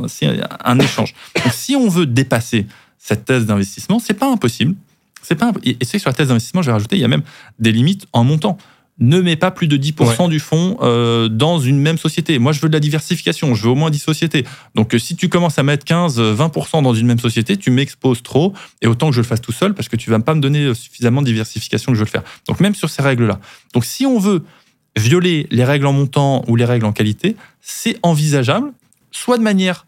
[SPEAKER 3] un échange. Donc, si on veut dépasser cette thèse d'investissement, c'est pas impossible. C'est pas et c'est sur la thèse d'investissement, je vais rajouter, il y a même des limites en montant ne mets pas plus de 10% du fonds euh, dans une même société. Moi, je veux de la diversification, je veux au moins 10 sociétés. Donc, euh, si tu commences à mettre 15, 20% dans une même société, tu m'exposes trop, et autant que je le fasse tout seul, parce que tu vas pas me donner suffisamment de diversification que je veux le faire. Donc, même sur ces règles-là. Donc, si on veut violer les règles en montant ou les règles en qualité, c'est envisageable, soit de manière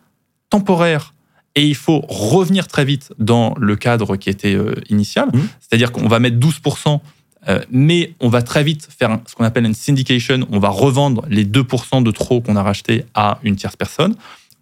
[SPEAKER 3] temporaire, et il faut revenir très vite dans le cadre qui était euh, initial, mmh. c'est-à-dire qu'on va mettre 12% Euh, mais on va très vite faire ce qu'on appelle une syndication. On va revendre les 2% de trop qu'on a racheté à une tierce personne.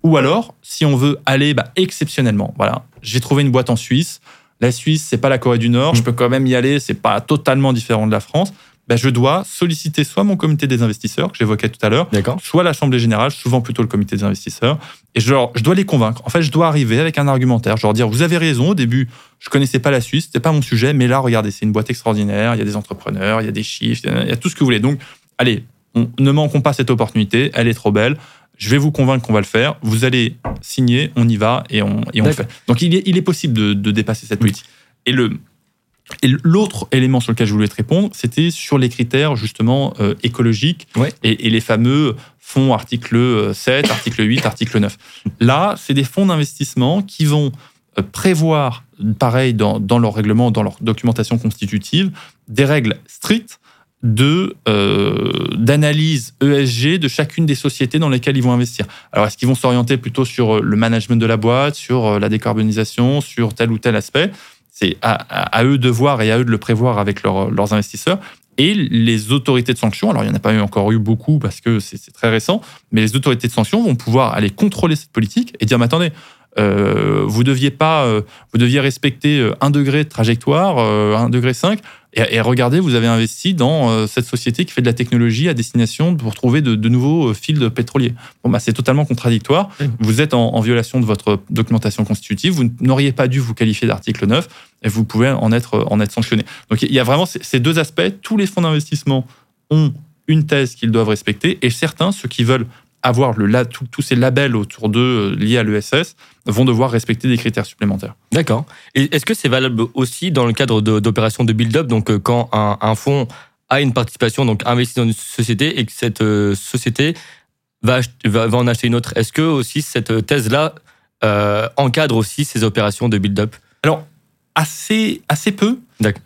[SPEAKER 3] Ou alors, si on veut aller bah, exceptionnellement, voilà, j'ai trouvé une boîte en Suisse. La Suisse, c'est pas la Corée du Nord. Je peux quand même y aller. C'est pas totalement différent de la France. Bah, je dois solliciter soit mon comité des investisseurs, que j'évoquais tout à l'heure, soit l'Assemblée générale, souvent plutôt le comité des investisseurs. Et je, je dois les convaincre. En fait, je dois arriver avec un argumentaire. Je leur dire, vous avez raison, au début, je connaissais pas la Suisse, c'était pas mon sujet, mais là, regardez, c'est une boîte extraordinaire, il y a des entrepreneurs, il y a des chiffres, il y a tout ce que vous voulez. Donc, allez, on, ne manquons pas cette opportunité, elle est trop belle. Je vais vous convaincre qu'on va le faire. Vous allez signer, on y va et on, et on le fait. Donc, il est, il est possible de, de dépasser cette politique. Et le, et l'autre élément sur lequel je voulais te répondre, c'était sur les critères justement euh, écologiques et, les fameux fonds article 7, article 8, article 9. Là, c'est des fonds d'investissement qui vont euh, prévoir, pareil, dans, leur règlement, dans leur documentation constitutive, des règles strictes de euh, d'analyse ESG de chacune des sociétés dans lesquelles ils vont investir. Alors est-ce qu'ils vont s'orienter plutôt sur le management de la boîte, sur la décarbonisation, sur tel ou tel aspect? C'est à, eux de voir et à eux de le prévoir avec leurs investisseurs. Et les autorités de sanction, alors il n'y en a pas encore eu beaucoup parce que c'est très récent, mais les autorités de sanction vont pouvoir aller contrôler cette politique et dire, mais attendez, euh, vous deviez pas, euh, vous deviez respecter euh, un degré de trajectoire, un degré 5, et, regardez, vous avez investi dans cette société qui fait de la technologie à destination pour trouver de, nouveaux fils pétroliers. Bon, bah, c'est totalement contradictoire. Vous êtes en, violation de votre documentation constitutive. Vous n'auriez pas dû vous qualifier d'article 9 et vous pouvez en être, en être sanctionné. Donc, il y a vraiment ces deux aspects. Tous les fonds d'investissement ont une thèse qu'ils doivent respecter et certains, ceux qui veulent avoir le, tous ces labels autour d'eux euh, liés à l'ESS vont devoir respecter des critères supplémentaires.
[SPEAKER 2] D'accord. Et est-ce que c'est valable aussi dans le cadre d'opérations de, build-up? Donc, euh, quand un, fonds a une participation, donc investit dans une société et que cette euh, société va, va, en acheter une autre, est-ce que aussi cette thèse-là encadre aussi ces opérations de build-up?
[SPEAKER 3] Alors, assez, assez peu.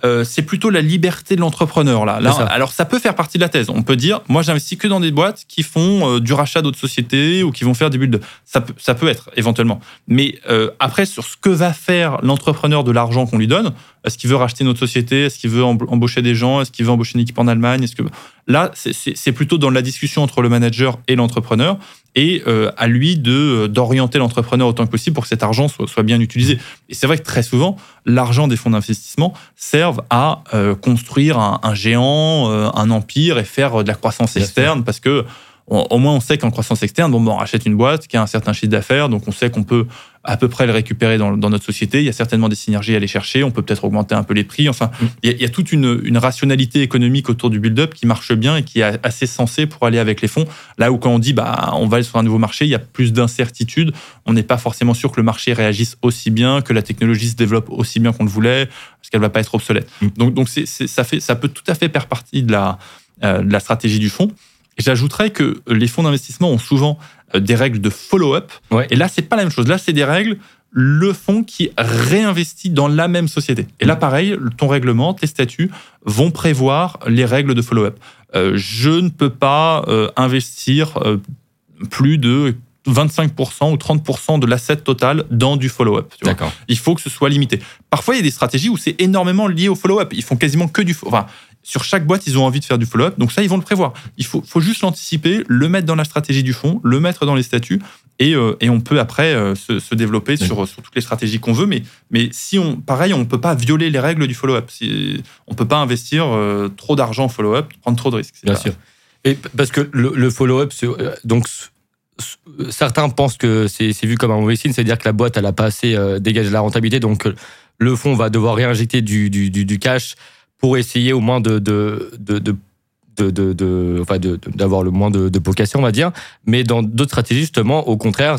[SPEAKER 3] Euh, c'est plutôt la liberté de l'entrepreneur là. alors ça peut faire partie de la thèse. On peut dire, moi j'investis que dans des boîtes qui font euh, du rachat d'autres sociétés ou qui vont faire des bulles de. Ça peut, ça peut être éventuellement. Mais euh, après sur ce que va faire l'entrepreneur de l'argent qu'on lui donne, est-ce qu'il veut racheter notre société, est-ce qu'il veut embaucher des gens, est-ce qu'il veut embaucher une équipe en Allemagne, est-ce que là c'est plutôt dans la discussion entre le manager et l'entrepreneur et à lui de d'orienter l'entrepreneur autant que possible pour que cet argent soit, soit bien utilisé. Et c'est vrai que très souvent l'argent des fonds d'investissement servent à euh, construire un, géant, euh, un empire et faire de la croissance externe parce que au moins on sait qu'en croissance externe, bon, on rachète une boîte qui a un certain chiffre d'affaires, donc on sait qu'on peut à peu près le récupérer dans, notre société. Il y a certainement des synergies à aller chercher. On peut peut-être augmenter un peu les prix. Enfin, mm. il, y a, toute une, rationalité économique autour du build-up qui marche bien et qui est assez sensée pour aller avec les fonds. Là où quand on dit bah on va aller sur un nouveau marché, il y a plus d'incertitudes. On n'est pas forcément sûr que le marché réagisse aussi bien, que la technologie se développe aussi bien qu'on le voulait, parce qu'elle va pas être obsolète. Mm. Donc, donc ça fait, ça peut tout à fait faire partie de la, euh, de la stratégie du fonds. J'ajouterais que les fonds d'investissement ont souvent euh, des règles de follow-up. Et là, c'est pas la même chose. Là, c'est des règles le fonds qui réinvestit dans la même société. Et là, pareil, ton règlement, tes statuts vont prévoir les règles de follow-up. Euh, je ne peux pas euh, investir plus de 25% ou 30% de l'asset total dans du follow-up. Il faut que ce soit limité. Parfois, il y a des stratégies où c'est énormément lié au follow-up. Ils font quasiment que du... Enfin, sur chaque boîte, ils ont envie de faire du follow-up. Donc ça, ils vont le prévoir. Il faut, faut juste l'anticiper, le mettre dans la stratégie du fonds, le mettre dans les statuts, et, euh, et on peut après euh, se, développer sur, sur, toutes les stratégies qu'on veut. Mais, mais si on, pareil, on ne peut pas violer les règles du follow-up. Si, on ne peut pas investir euh, trop d'argent en follow-up, prendre trop de risques.
[SPEAKER 2] Bien sûr. Et parce que le, follow-up, donc certains pensent que c'est vu comme un mauvais signe, c'est-à-dire que la boîte, elle n'a pas assez dégagé la rentabilité, donc le fonds va devoir réinjecter du, du, du cash pour essayer au moins de, de, de, de enfin d'avoir le moins de, de on va dire. Mais dans d'autres stratégies, justement, au contraire,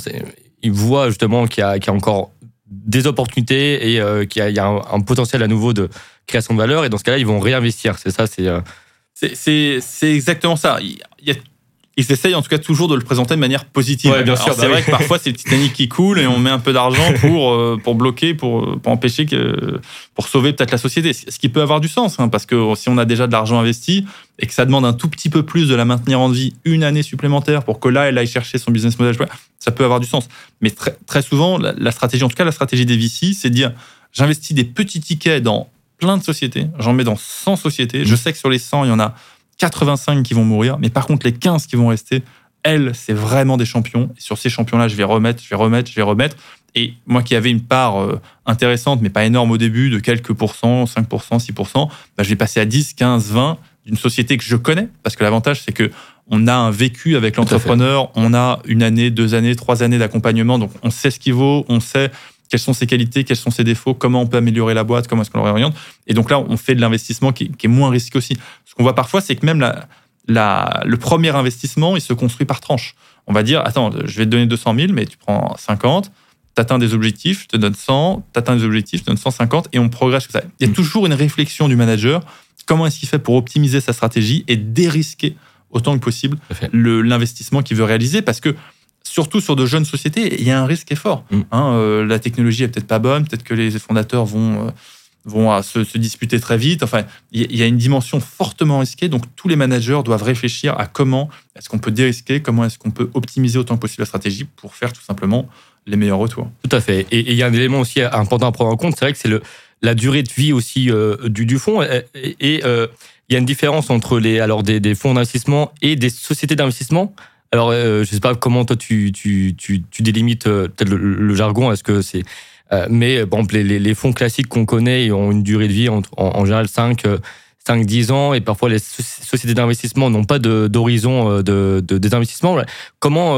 [SPEAKER 2] ils voient justement qu'il y, a, encore des opportunités et euh, qu'il y a, un, potentiel à nouveau de création de valeur. Et dans ce cas-là, ils vont réinvestir. C'est ça, c'est. Euh,
[SPEAKER 3] c'est exactement ça. Il y a ils essayent en tout cas toujours de le présenter de manière positive. bien sûr. C'est bah vrai que parfois c'est le Titanic qui coule et on met un peu d'argent *laughs* pour euh, pour bloquer, pour, pour empêcher que pour sauver peut-être la société. Ce qui peut avoir du sens, hein, parce que si on a déjà de l'argent investi et que ça demande un tout petit peu plus de la maintenir en vie une année supplémentaire pour que là elle aille chercher son business model, ça peut avoir du sens. Mais très, très souvent la, stratégie, en tout cas la stratégie des VC, c'est de dire j'investis des petits tickets dans plein de sociétés, j'en mets dans 100 sociétés. Je sais que sur les 100, il y en a 85 qui vont mourir, mais par contre, les 15 qui vont rester, elles, c'est vraiment des champions. Et sur ces champions-là, je vais remettre, je vais remettre, je vais remettre. Et moi qui avais une part euh, intéressante, mais pas énorme au début, de quelques pourcents, 5%, 6%, bah, je vais passer à 10, 15, 20 d'une société que je connais. Parce que l'avantage, c'est que on a un vécu avec l'entrepreneur, on a une année, deux années, trois années d'accompagnement, donc on sait ce qu'il vaut, on sait quelles sont ses qualités, quels sont ses défauts, comment on peut améliorer la boîte, comment est-ce qu'on le réoriente. Et donc là, on fait de l'investissement qui, est moins risqué aussi. Ce qu'on voit parfois, c'est que même la, le premier investissement, il se construit par tranche. On va dire, attends, je vais te donner 200 000, mais tu prends 50, tu atteins des objectifs, je te donne 100, tu atteins des objectifs, je te donne 150, et on progresse comme ça. Il y a mm. toujours une réflexion du manager, comment est-ce qu'il fait pour optimiser sa stratégie et dérisquer autant que possible l'investissement qu'il veut réaliser, parce que surtout sur de jeunes sociétés, il y a un risque fort. Mm. Hein, euh, la technologie est peut-être pas bonne, peut-être que les fondateurs vont... Euh, vont se, se, disputer très vite. Enfin, il y a une dimension fortement risquée. Donc, tous les managers doivent réfléchir à comment est-ce qu'on peut dérisquer, comment est-ce qu'on peut optimiser autant que possible la stratégie pour faire tout simplement les meilleurs retours.
[SPEAKER 2] Tout à fait. Et il y a un élément aussi important à prendre en compte, c'est vrai que c'est le, la durée de vie aussi euh, du, du fonds. Et, il y a une différence entre les, alors des, des fonds d'investissement et des sociétés d'investissement. Alors, euh, je sais pas comment toi tu, tu, tu, délimites peut-être le, jargon. Est-ce que c'est mais bon, les, les, fonds classiques qu'on connaît ont une durée de vie en, général 5, 5-10 ans et parfois les sociétés d'investissement n'ont pas d'horizon de, de. Comment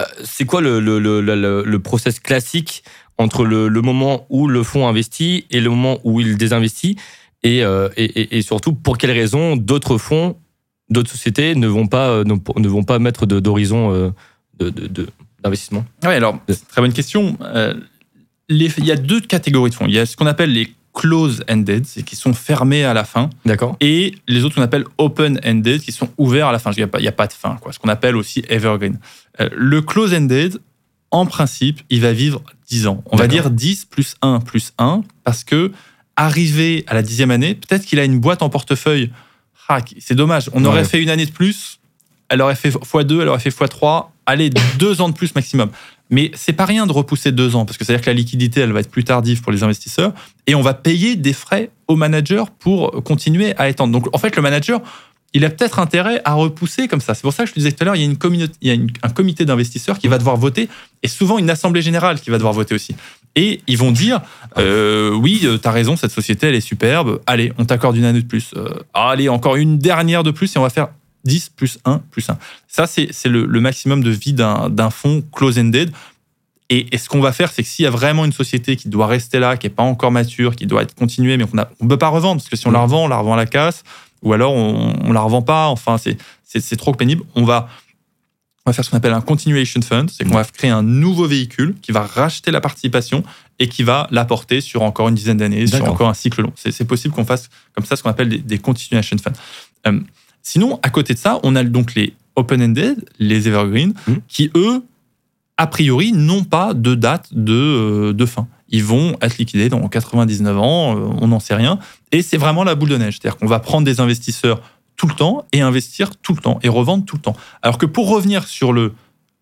[SPEAKER 2] euh, c'est quoi le, le, le, le, process classique entre le, moment où le fonds investit et le moment où il désinvestit? Euh, et, et, et, surtout pour quelles raisons d'autres fonds, d'autres sociétés ne vont pas, euh, ne, vont pas mettre d'horizon d'investissement
[SPEAKER 3] de, Oui, alors, très bonne question. il y a deux catégories de fonds. Il y a ce qu'on appelle les close-ended, c'est qui sont fermés à la fin.
[SPEAKER 2] D'accord.
[SPEAKER 3] Et les autres qu'on appelle open-ended, qui sont ouverts à la fin. Il n'y a, pas de fin, quoi. Ce qu'on appelle aussi evergreen. Euh, le close-ended, en principe, il va vivre 10 ans. On va dire 10 plus 1 plus 1, parce que arrivé à la dixième année, peut-être qu'il a une boîte en portefeuille. Ah, c'est dommage. On aurait fait une année de plus, elle aurait fait x2, elle aurait fait x3, allez, deux ans de plus maximum. Mais c'est pas rien de repousser deux ans, parce que c'est-à-dire que la liquidité, elle va être plus tardive pour les investisseurs, et on va payer des frais au manager pour continuer à étendre. Donc en fait, le manager, il a peut-être intérêt à repousser comme ça. C'est pour ça que je te disais tout à l'heure, il y a, une communauté, il y a un comité d'investisseurs qui va devoir voter, et souvent une assemblée générale qui va devoir voter aussi. Et ils vont dire, euh, oui, euh, tu as raison, cette société, elle est superbe, allez, on t'accorde une année de plus, euh, allez, encore une dernière de plus, et on va faire 10 plus 1 plus 1. Ça, c'est le, maximum de vie d'un fonds close-ended. Et, ce qu'on va faire, c'est que s'il y a vraiment une société qui doit rester là, qui n'est pas encore mature, qui doit être continuée, mais qu'on ne peut pas revendre, parce que si on la revend, on la revend à la casse, ou alors on ne la revend pas, enfin, c'est trop pénible. On va, on va faire ce qu'on appelle un continuation fund, c'est qu'on va créer un nouveau véhicule qui va racheter la participation et qui va l'apporter sur encore une dizaine d'années, sur encore un cycle long. C'est possible qu'on fasse comme ça ce qu'on appelle des, continuation funds. Euh, Sinon, à côté de ça, on a donc les open-ended, les evergreen, mmh. qui eux, a priori, n'ont pas de date de, euh, de fin. Ils vont être liquidés dans 99 ans, euh, on n'en sait rien. Et c'est vraiment la boule de neige. C'est-à-dire qu'on va prendre des investisseurs tout le temps et investir tout le temps et revendre tout le temps. Alors que pour revenir sur le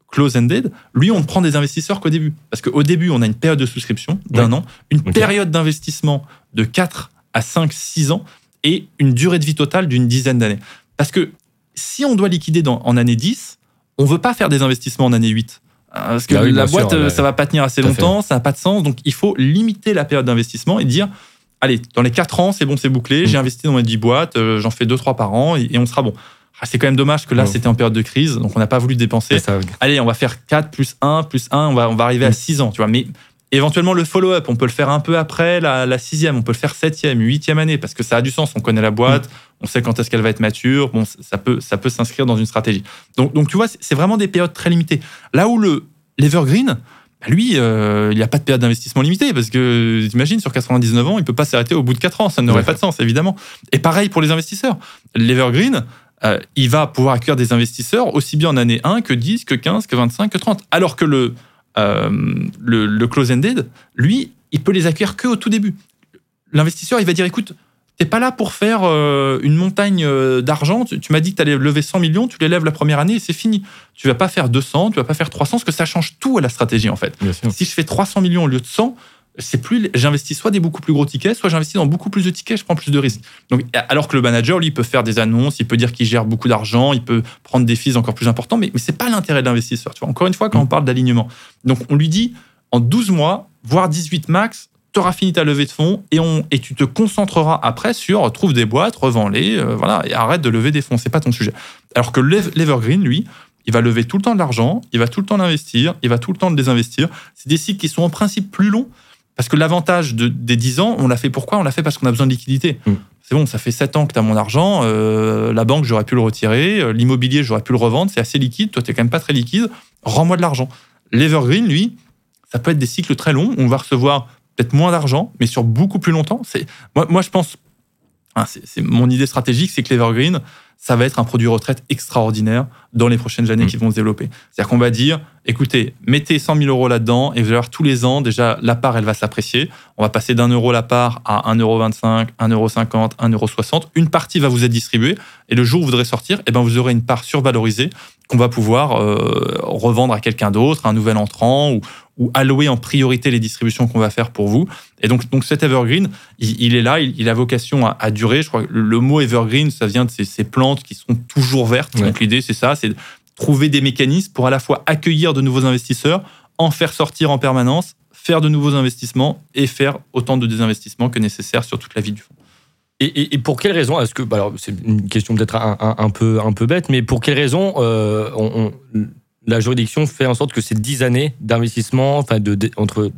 [SPEAKER 3] close-ended, lui, on ne prend des investisseurs qu'au début. Parce qu'au début, on a une période de souscription d'un an, une période d'investissement de 4 à 5, 6 ans et une durée de vie totale d'une dizaine d'années. Parce que si on doit liquider dans, en année 10, on veut pas faire des investissements en année 8. Hein, parce que bah la boîte, ça ça va pas tenir assez longtemps, ça n'a pas de sens. Donc, il faut limiter la période d'investissement et dire, allez, dans les 4 ans, c'est bon, c'est bouclé, j'ai mm. investi dans mes 10 boîtes, euh, j'en fais 2-3 par an et, on sera bon. Ah, c'est quand même dommage que là, c'était en période de crise, donc on n'a pas voulu dépenser. Allez, on va faire 4 plus 1 plus 1, on va, on va arriver à 6 mm. ans, tu vois. Mais éventuellement, le follow-up, on peut le faire un peu après la, sixième, on peut le faire septième, huitième année, parce que ça a du sens, on connaît la boîte, mm on sait quand est-ce qu'elle va être mature, bon, ça peut, ça peut s'inscrire dans une stratégie. Donc, donc tu vois, c'est vraiment des périodes très limitées. Là où le l'Evergreen, bah, lui, euh, il n'y a pas de période d'investissement limitée, parce que t'imagines, sur 99 ans, il peut pas s'arrêter au bout de 4 ans, ça n'aurait pas de sens, évidemment. Et pareil pour les investisseurs. L'Evergreen, euh, il va pouvoir accueillir des investisseurs aussi bien en année 1 que 10, que 15, que 25, que 30. Alors que le, euh, le, le close-ended, lui, il peut les accueillir que au tout début. L'investisseur, il va dire, écoute, T'es pas là pour faire euh, une montagne euh, d'argent. Tu, m'as dit que tu allais lever 100 millions, tu les lèves la première année et c'est fini. Tu vas pas faire 200, tu vas pas faire 300, parce que ça change tout à la stratégie en fait. Si je fais 300 millions au lieu de 100, c'est plus, j'investis soit des beaucoup plus gros tickets, soit j'investis dans beaucoup plus de tickets, je prends plus de risques. Donc, alors que le manager, lui, peut faire des annonces, il peut dire qu'il gère beaucoup d'argent, il peut prendre des fees encore plus importants, mais, mais c'est pas l'intérêt de l'investisseur. Tu vois, encore une fois, quand on parle d'alignement. Donc, on lui dit, en 12 mois, voire 18 max, tu auras fini ta levée de fonds et, on, et tu te concentreras après sur trouve des boîtes, revends-les, euh, voilà, et arrête de lever des fonds. C'est pas ton sujet. Alors que l'Evergreen, lui, il va lever tout le temps de l'argent, il va tout le temps l'investir, il va tout le temps le désinvestir. C'est des cycles qui sont en principe plus longs. Parce que l'avantage de, des 10 ans, on l'a fait pourquoi? On l'a fait parce qu'on a besoin de liquidité. Mm. C'est bon, ça fait 7 ans que tu as mon argent, euh, la banque, j'aurais pu le retirer, euh, l'immobilier, j'aurais pu le revendre, c'est assez liquide, toi, tu quand même pas très liquide, rends-moi de l'argent. L'Evergreen, lui, ça peut être des cycles très longs, on va recevoir peut-être moins d'argent, mais sur beaucoup plus longtemps. C'est moi, moi, je pense, hein, c'est mon idée stratégique, c'est que l'Evergreen, ça va être un produit retraite extraordinaire dans les prochaines années mm. qui vont se développer. C'est-à-dire qu'on va dire, écoutez, mettez 100 000 euros là-dedans et vous allez voir tous les ans, déjà, la part, elle va s'apprécier. On va passer d'un euro la part à 1,25 euro, 1,50 euro, 1,60 euro. Une partie va vous être distribuée et le jour où vous voudrez sortir, eh ben, vous aurez une part survalorisée qu'on va pouvoir euh, revendre à quelqu'un d'autre, un nouvel entrant ou, ou allouer en priorité les distributions qu'on va faire pour vous. Et donc, donc cet evergreen, il, est là, il, a vocation à, durer. Je crois que le mot evergreen, ça vient de ces, plantes qui sont toujours vertes. Donc l'idée, c'est ça, c'est de trouver des mécanismes pour à la fois accueillir de nouveaux investisseurs, en faire sortir en permanence, faire de nouveaux investissements et faire autant de désinvestissements que nécessaire sur toute la vie du fonds.
[SPEAKER 2] Et, pour quelle raison Est-ce que, bah alors c'est une question peut-être un, peu un peu bête, mais pour quelle raison euh, on, la juridiction fait en sorte que ces 10 années d'investissement, enfin de, entre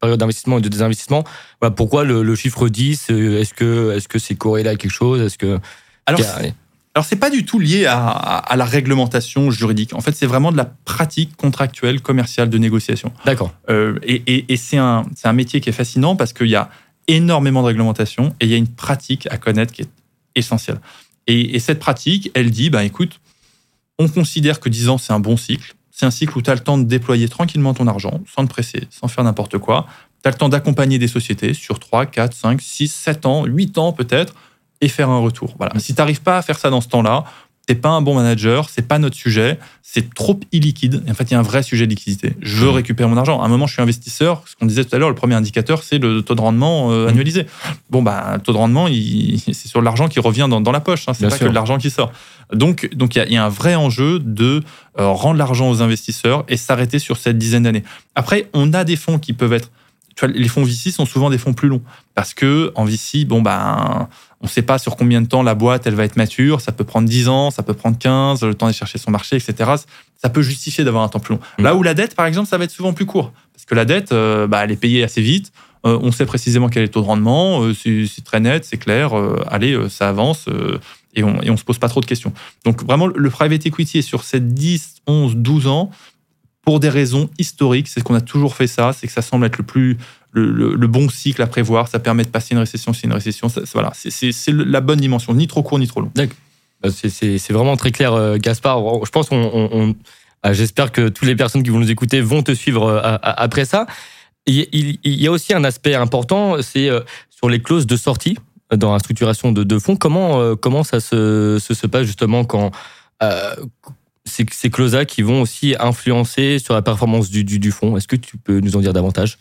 [SPEAKER 2] période d'investissement et de désinvestissement, pourquoi le, chiffre 10 euh, Est-ce que est-ce que c'est corrélé à quelque chose Est-ce que
[SPEAKER 3] alors alors c'est pas du tout lié à, la réglementation juridique. En fait, c'est vraiment de la pratique contractuelle, commerciale de négociation.
[SPEAKER 2] D'accord.
[SPEAKER 3] Euh, et, et, c'est un c'est un métier qui est fascinant parce qu'il y a énormément de réglementation et il y a une pratique à connaître qui est essentielle. Et, et cette pratique, elle dit, bah écoute, on considère que 10 ans, c'est un bon cycle. C'est un cycle où tu as le temps de déployer tranquillement ton argent, sans te presser, sans faire n'importe quoi. Tu as le temps d'accompagner des sociétés sur 3, 4, 5, 6, 7 ans, 8 ans peut-être, et faire un retour. Voilà. Si tu n'arrives pas à faire ça dans ce temps-là, t'es pas un bon manager, c'est pas notre sujet, c'est trop illiquide. en fait, il y a un vrai sujet de liquidité. Je veux récupérer mon argent. À un moment, je suis investisseur. Ce qu'on disait tout à l'heure, le premier indicateur, c'est le taux de rendement euh, mmh. annualisé. Bon, bah, le taux de rendement, *laughs* c'est sur l'argent qui revient dans, la poche. Hein, c'est pas que l'argent qui sort. Donc, donc il y, a un vrai enjeu de euh, rendre l'argent aux investisseurs et s'arrêter sur cette dizaine d'années. Après, on a des fonds qui peuvent être les fonds VC sont souvent des fonds plus longs parce que en VC, bon ben, on ne sait pas sur combien de temps la boîte elle va être mature. Ça peut prendre 10 ans, ça peut prendre 15, le temps de chercher son marché, etc. Ça peut justifier d'avoir un temps plus long. Mm. Là où la dette, par exemple, ça va être souvent plus court parce que la dette, euh, bah, elle est payée assez vite. Euh, on sait précisément quel est le taux de rendement. Euh, c'est très net, c'est clair. allez, ça avance et on ne se pose pas trop de questions. Donc vraiment, le private equity est sur ces 10, 11, 12 ans pour des raisons historiques. C'est ce qu'on a toujours fait ça. C'est que ça semble être le plus le, bon cycle à prévoir. Ça permet de passer une récession, c'est une récession. voilà, c'est la bonne dimension, ni trop court ni trop long.
[SPEAKER 2] Bah, c'est vraiment très clair, euh, Gaspard. Je pense qu'on, ah, j'espère que toutes les personnes qui vont nous écouter vont te suivre euh, après ça. Il, y a aussi un aspect important, c'est euh, sur les clauses de sortie dans la structuration de, fonds. Comment, comment ça se, se, passe justement quand ces, ces clauses-là qui vont aussi influencer sur la performance du fonds? Est-ce que tu peux nous en dire davantage?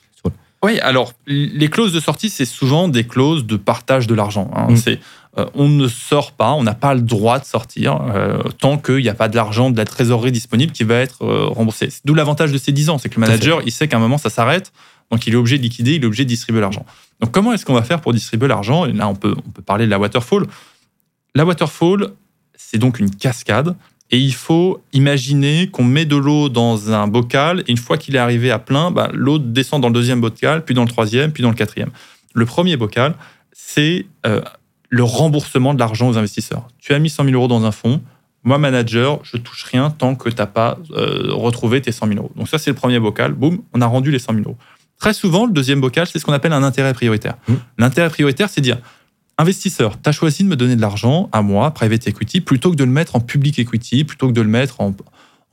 [SPEAKER 3] Oui, alors les clauses de sortie, c'est souvent des clauses de partage de l'argent. Hein. Mm. C'est euh, on ne sort pas, on n'a pas le droit de sortir euh, tant qu'il n'y a pas de l'argent, de la trésorerie disponible qui va être euh, remboursé. D'où l'avantage de ces 10 ans, c'est que le manager, il sait qu'à un moment, ça s'arrête, donc il est obligé de liquider, il est obligé de distribuer l'argent. Donc comment est-ce qu'on va faire pour distribuer l'argent? Là, on peut, on peut parler de la waterfall. La waterfall, c'est donc une cascade et il faut imaginer qu'on met de l'eau dans un bocal, et une fois qu'il est arrivé à plein, bah, l'eau descend dans le deuxième bocal, puis dans le troisième, puis dans le quatrième. Le premier bocal, c'est euh, le remboursement de l'argent aux investisseurs. Tu as mis 100 000 euros dans un fonds, moi, manager, je touche rien tant que tu n'as pas euh, retrouvé tes 100 000 euros. Donc ça, c'est le premier bocal. Boum, on a rendu les 100 000 euros. Très souvent, le deuxième bocal, c'est ce qu'on appelle un intérêt prioritaire. Mmh. L'intérêt prioritaire, c'est dire, investisseur, tu as choisi de me donner de l'argent à moi, private equity, plutôt que de le mettre en public equity, plutôt que de le mettre en,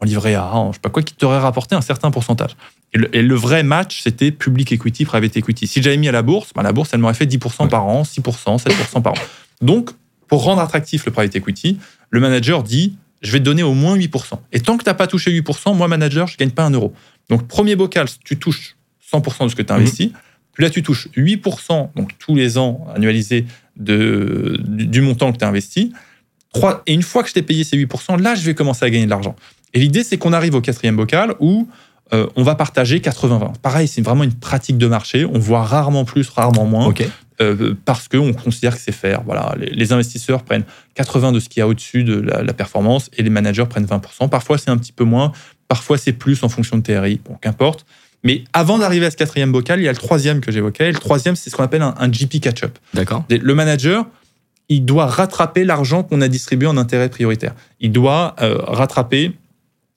[SPEAKER 3] livret A, en je sais pas quoi, qui t'aurait rapporté un certain pourcentage. Et le, vrai match, c'était public equity, private equity. Si j'avais mis à la bourse, bah, la bourse, elle m'aurait fait 10% par an, 6%, 7% par an. Donc, pour rendre attractif le private equity, le manager dit, je vais te donner au moins 8%. Et tant que tu n'as pas touché 8%, moi, manager, je gagne pas un euro. Donc, premier bocal, tu touches 100% de ce que tu as investi. Plus là, tu touches 8%, donc tous les ans annualisés de, du, du montant que tu as investi. Et une fois que je t'ai payé ces 8%, là, je vais commencer à gagner de l'argent. Et l'idée, c'est qu'on arrive au quatrième bocal où euh, on va partager 80-20. Pareil, c'est vraiment une pratique de marché. On voit rarement plus, rarement moins, euh, parce qu'on considère que c'est faire. Voilà, les, les investisseurs prennent 80 de ce qu'il y a au-dessus de la, la performance et les managers prennent 20%. Parfois, c'est un petit peu moins, parfois, c'est plus en fonction de TRI. Bon, qu'importe. Mais avant d'arriver à ce quatrième bocal, il y a le troisième que j'évoquais. Le troisième, c'est ce qu'on appelle un, un GP catch-up.
[SPEAKER 2] D'accord.
[SPEAKER 3] Le manager, il doit rattraper l'argent qu'on a distribué en intérêt prioritaire. Il doit euh, rattraper,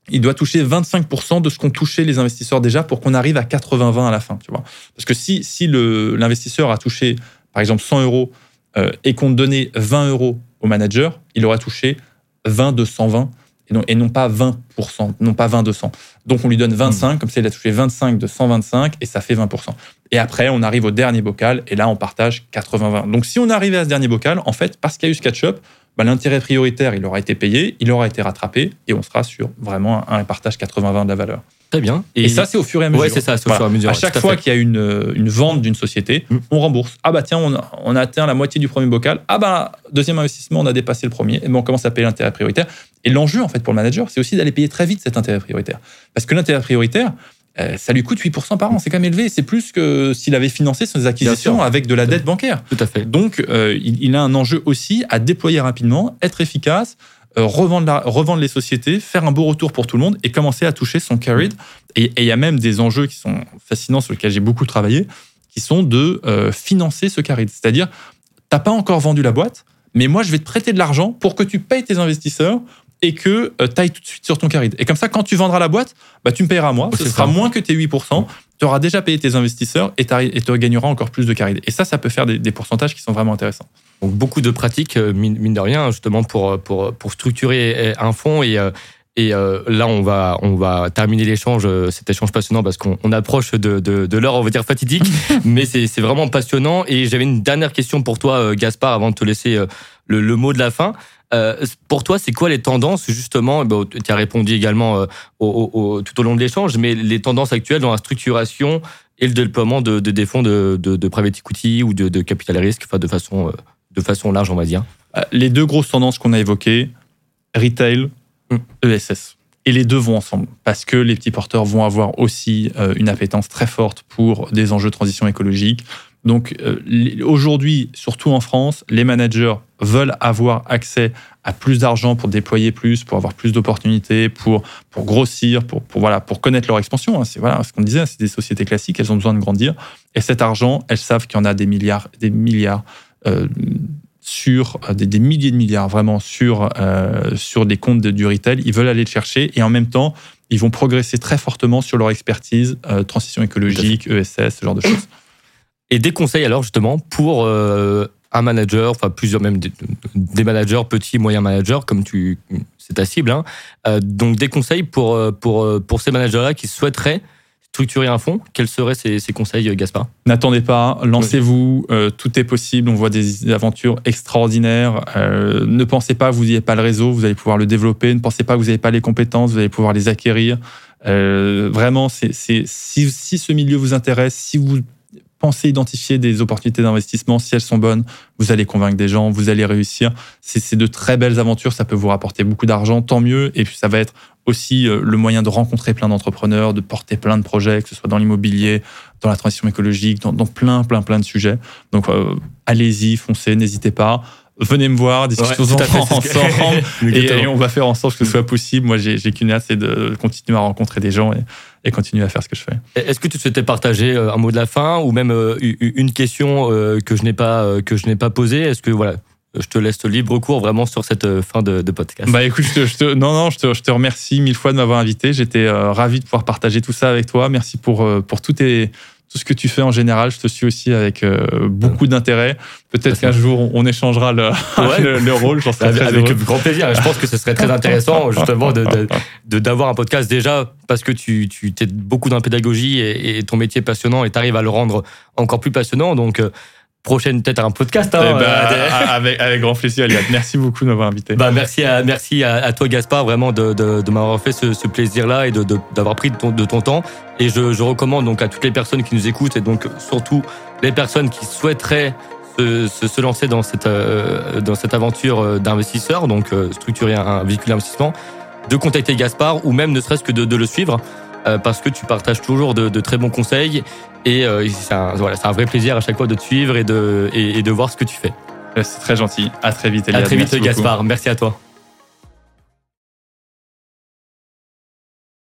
[SPEAKER 3] il doit toucher 25% de ce qu'ont touché les investisseurs déjà pour qu'on arrive à 80-20 à la fin. Tu vois Parce que si, si l'investisseur a touché, par exemple, 100 euros euh, et qu'on donnait 20 euros au manager, il aura touché 20 de 120 et non, et non pas 20%, non pas 20 de 100. Donc on lui donne 25, comme ça il a touché 25 de 125 et ça fait 20%. Et après, on arrive au dernier bocal et là, on partage 80-20. Donc, si on arrivait à ce dernier bocal, en fait, parce qu'il y a eu ce catch-up, bah, l'intérêt prioritaire, il aura été payé, il aura été rattrapé et on sera sur vraiment un partage 80-20 de la valeur.
[SPEAKER 2] Très bien.
[SPEAKER 3] Et, ça, c'est au fur et à mesure.
[SPEAKER 2] Ouais, c'est ça, c'est au
[SPEAKER 3] Voilà.
[SPEAKER 2] fur et à mesure.
[SPEAKER 3] À chaque fois qu'il y a une, euh, une vente d'une société,
[SPEAKER 2] Mm.
[SPEAKER 3] on rembourse. Ah bah tiens, on a, on a atteint la moitié du premier bocal. Ah bah, deuxième investissement, on a dépassé le premier. Et ben on commence à payer l'intérêt prioritaire. Et l'enjeu, en fait, pour le manager, c'est aussi d'aller payer très vite cet intérêt prioritaire. Parce que l'intérêt prioritaire, euh, ça lui coûte 8% par an. C'est quand même élevé. C'est plus que s'il avait financé ses acquisitions avec de la dette bancaire.
[SPEAKER 2] Tout à fait.
[SPEAKER 3] Donc, euh, il, il a un enjeu aussi à déployer rapidement, être efficace, revendre, la- revendre les sociétés, faire un beau retour pour tout le monde et commencer à toucher son carried. Et et il y a même des enjeux qui sont fascinants sur lesquels j'ai beaucoup travaillé, qui sont de euh, financer ce carried. C'est-à-dire, t'as pas encore vendu la boîte, mais moi, je vais te prêter de l'argent pour que tu payes tes investisseurs et que tu ailles tout de suite sur ton carried. Et comme ça, quand tu vendras la boîte, bah, tu me payeras moi. Ce sera
[SPEAKER 2] ça.
[SPEAKER 3] moins que tes 8%. Tu auras déjà payé tes investisseurs et tu gagneras encore plus de carried. Et ça, ça peut faire des, des pourcentages qui sont vraiment intéressants.
[SPEAKER 2] Donc beaucoup de pratiques, euh, mine, de rien, justement pour, pour, pour structurer euh, un fonds. Et, euh, et euh, là, on va, on va terminer l'échange, euh, cet échange passionnant, parce qu'on on approche de, de, de l'heure, on va dire fatidique, *laughs* mais c'est vraiment passionnant. Et j'avais une dernière question pour toi, euh, Gaspard, avant de te laisser euh, le, le mot de la fin. Euh, pour toi, c'est quoi les tendances, justement? Eh Tu as répondu également euh, au- au- au- tout au long de l'échange, mais les tendances actuelles dans la structuration et le déploiement de, de des fonds de, de, de private equity ou de, capital risque, enfin de façon, euh, de façon large, on va dire?
[SPEAKER 3] Les deux grosses tendances qu'on a évoquées, retail,
[SPEAKER 2] Mm.
[SPEAKER 3] ESS. Et les deux vont ensemble, parce que les petits porteurs vont avoir aussi une appétence très forte pour des enjeux de transition écologique. Donc euh, aujourd'hui, surtout en France, les managers veulent avoir accès à plus d'argent pour déployer plus, pour avoir plus d'opportunités, pour, pour grossir, pour, pour, voilà, pour connaître leur expansion. hein. C'est voilà, ce qu'on disait, c'est des sociétés classiques, elles ont besoin de grandir. Et cet argent, elles savent qu'il y en a des milliards, des milliards euh, sur euh, des, des milliers de milliards vraiment sur, euh, sur des comptes de- du retail. Ils veulent aller le chercher et en même temps, ils vont progresser très fortement sur leur expertise, euh, transition écologique, ESS, ce genre de choses.
[SPEAKER 2] Et des conseils alors justement pour euh, un manager, enfin plusieurs même des, des managers, petits, moyens managers, comme tu, c'est ta cible. Hein. Euh, donc des conseils pour euh, pour pour ces managers-là qui souhaiteraient structurer un fonds. Quels seraient ces, ces conseils, Gaspard?
[SPEAKER 3] N'attendez pas, lancez-vous, euh, tout est possible, on voit des aventures extraordinaires. Euh, ne pensez pas que vous n'avez pas le réseau, vous allez pouvoir le développer. Ne pensez pas que vous n'avez pas les compétences, vous allez pouvoir les acquérir. Euh, vraiment, c'est- si, si ce milieu vous intéresse, si vous pensez identifier des opportunités d'investissement, si elles sont bonnes, vous allez convaincre des gens, vous allez réussir. C'est, de très belles aventures, ça peut vous rapporter beaucoup d'argent, tant mieux. Et puis ça va être aussi euh, le moyen de rencontrer plein d'entrepreneurs, de porter plein de projets, que ce soit dans l'immobilier, dans la transition écologique, dans, dans plein, plein, plein de sujets. Donc, euh, allez-y, foncez, n'hésitez pas. Venez me voir, discutons
[SPEAKER 2] que-
[SPEAKER 3] ensemble. *laughs* et, et on va faire en sorte que ce soit possible. Moi, j'ai j'ai qu'une hâte, c'est de continuer à rencontrer des gens et, et continuer à faire ce que je fais.
[SPEAKER 2] Est-ce que tu souhaitais partager euh, un mot de la fin ou même euh, une question euh, que je n'ai pas que je n'ai pas posée? Est-ce que voilà, je te laisse libre cours vraiment sur cette fin de, de podcast.
[SPEAKER 3] Bah écoute, je te, je te- non, non, je te, je te remercie mille fois de m'avoir invité. J'étais euh, ravi de pouvoir partager tout ça avec toi. Merci pour, euh, pour tout, tes, tout ce que tu fais en général. Je te suis aussi avec euh, beaucoup d'intérêt. Peut-être qu'un jour, on, échangera le, *laughs*
[SPEAKER 2] Ouais.
[SPEAKER 3] le, le rôle. J'en serais
[SPEAKER 2] Avec,
[SPEAKER 3] très
[SPEAKER 2] avec
[SPEAKER 3] heureux.
[SPEAKER 2] grand plaisir. Je pense que ce serait très intéressant *laughs* justement de de- de- d'avoir un podcast déjà parce que tu tu t'es beaucoup dans la pédagogie et, et ton métier est passionnant et tu arrives à le rendre encore plus passionnant. Donc euh, prochaine peut-être un podcast. Hein,
[SPEAKER 3] eh ben, euh, avec, avec grand plaisir, Eliade. Merci beaucoup de m'avoir invité.
[SPEAKER 2] Bah, merci à, merci à, toi, Gaspard, vraiment de, de, de m'avoir fait ce, ce plaisir-là et d'avoir pris de ton, de ton, temps. Et je, je, recommande donc à toutes les personnes qui nous écoutent et donc surtout les personnes qui souhaiteraient se, se, lancer dans cette, euh, dans cette aventure euh, d'investisseur, donc structurer un, véhicule d'investissement, de contacter Gaspard ou même ne serait-ce que de, de le suivre parce que tu partages toujours de, de très bons conseils et euh, c'est un, voilà, un, vrai plaisir à chaque fois de te suivre et de, et, et de voir ce que tu fais.
[SPEAKER 3] C'est très gentil. À très vite.
[SPEAKER 2] À très vite, Gaspard. Merci à toi.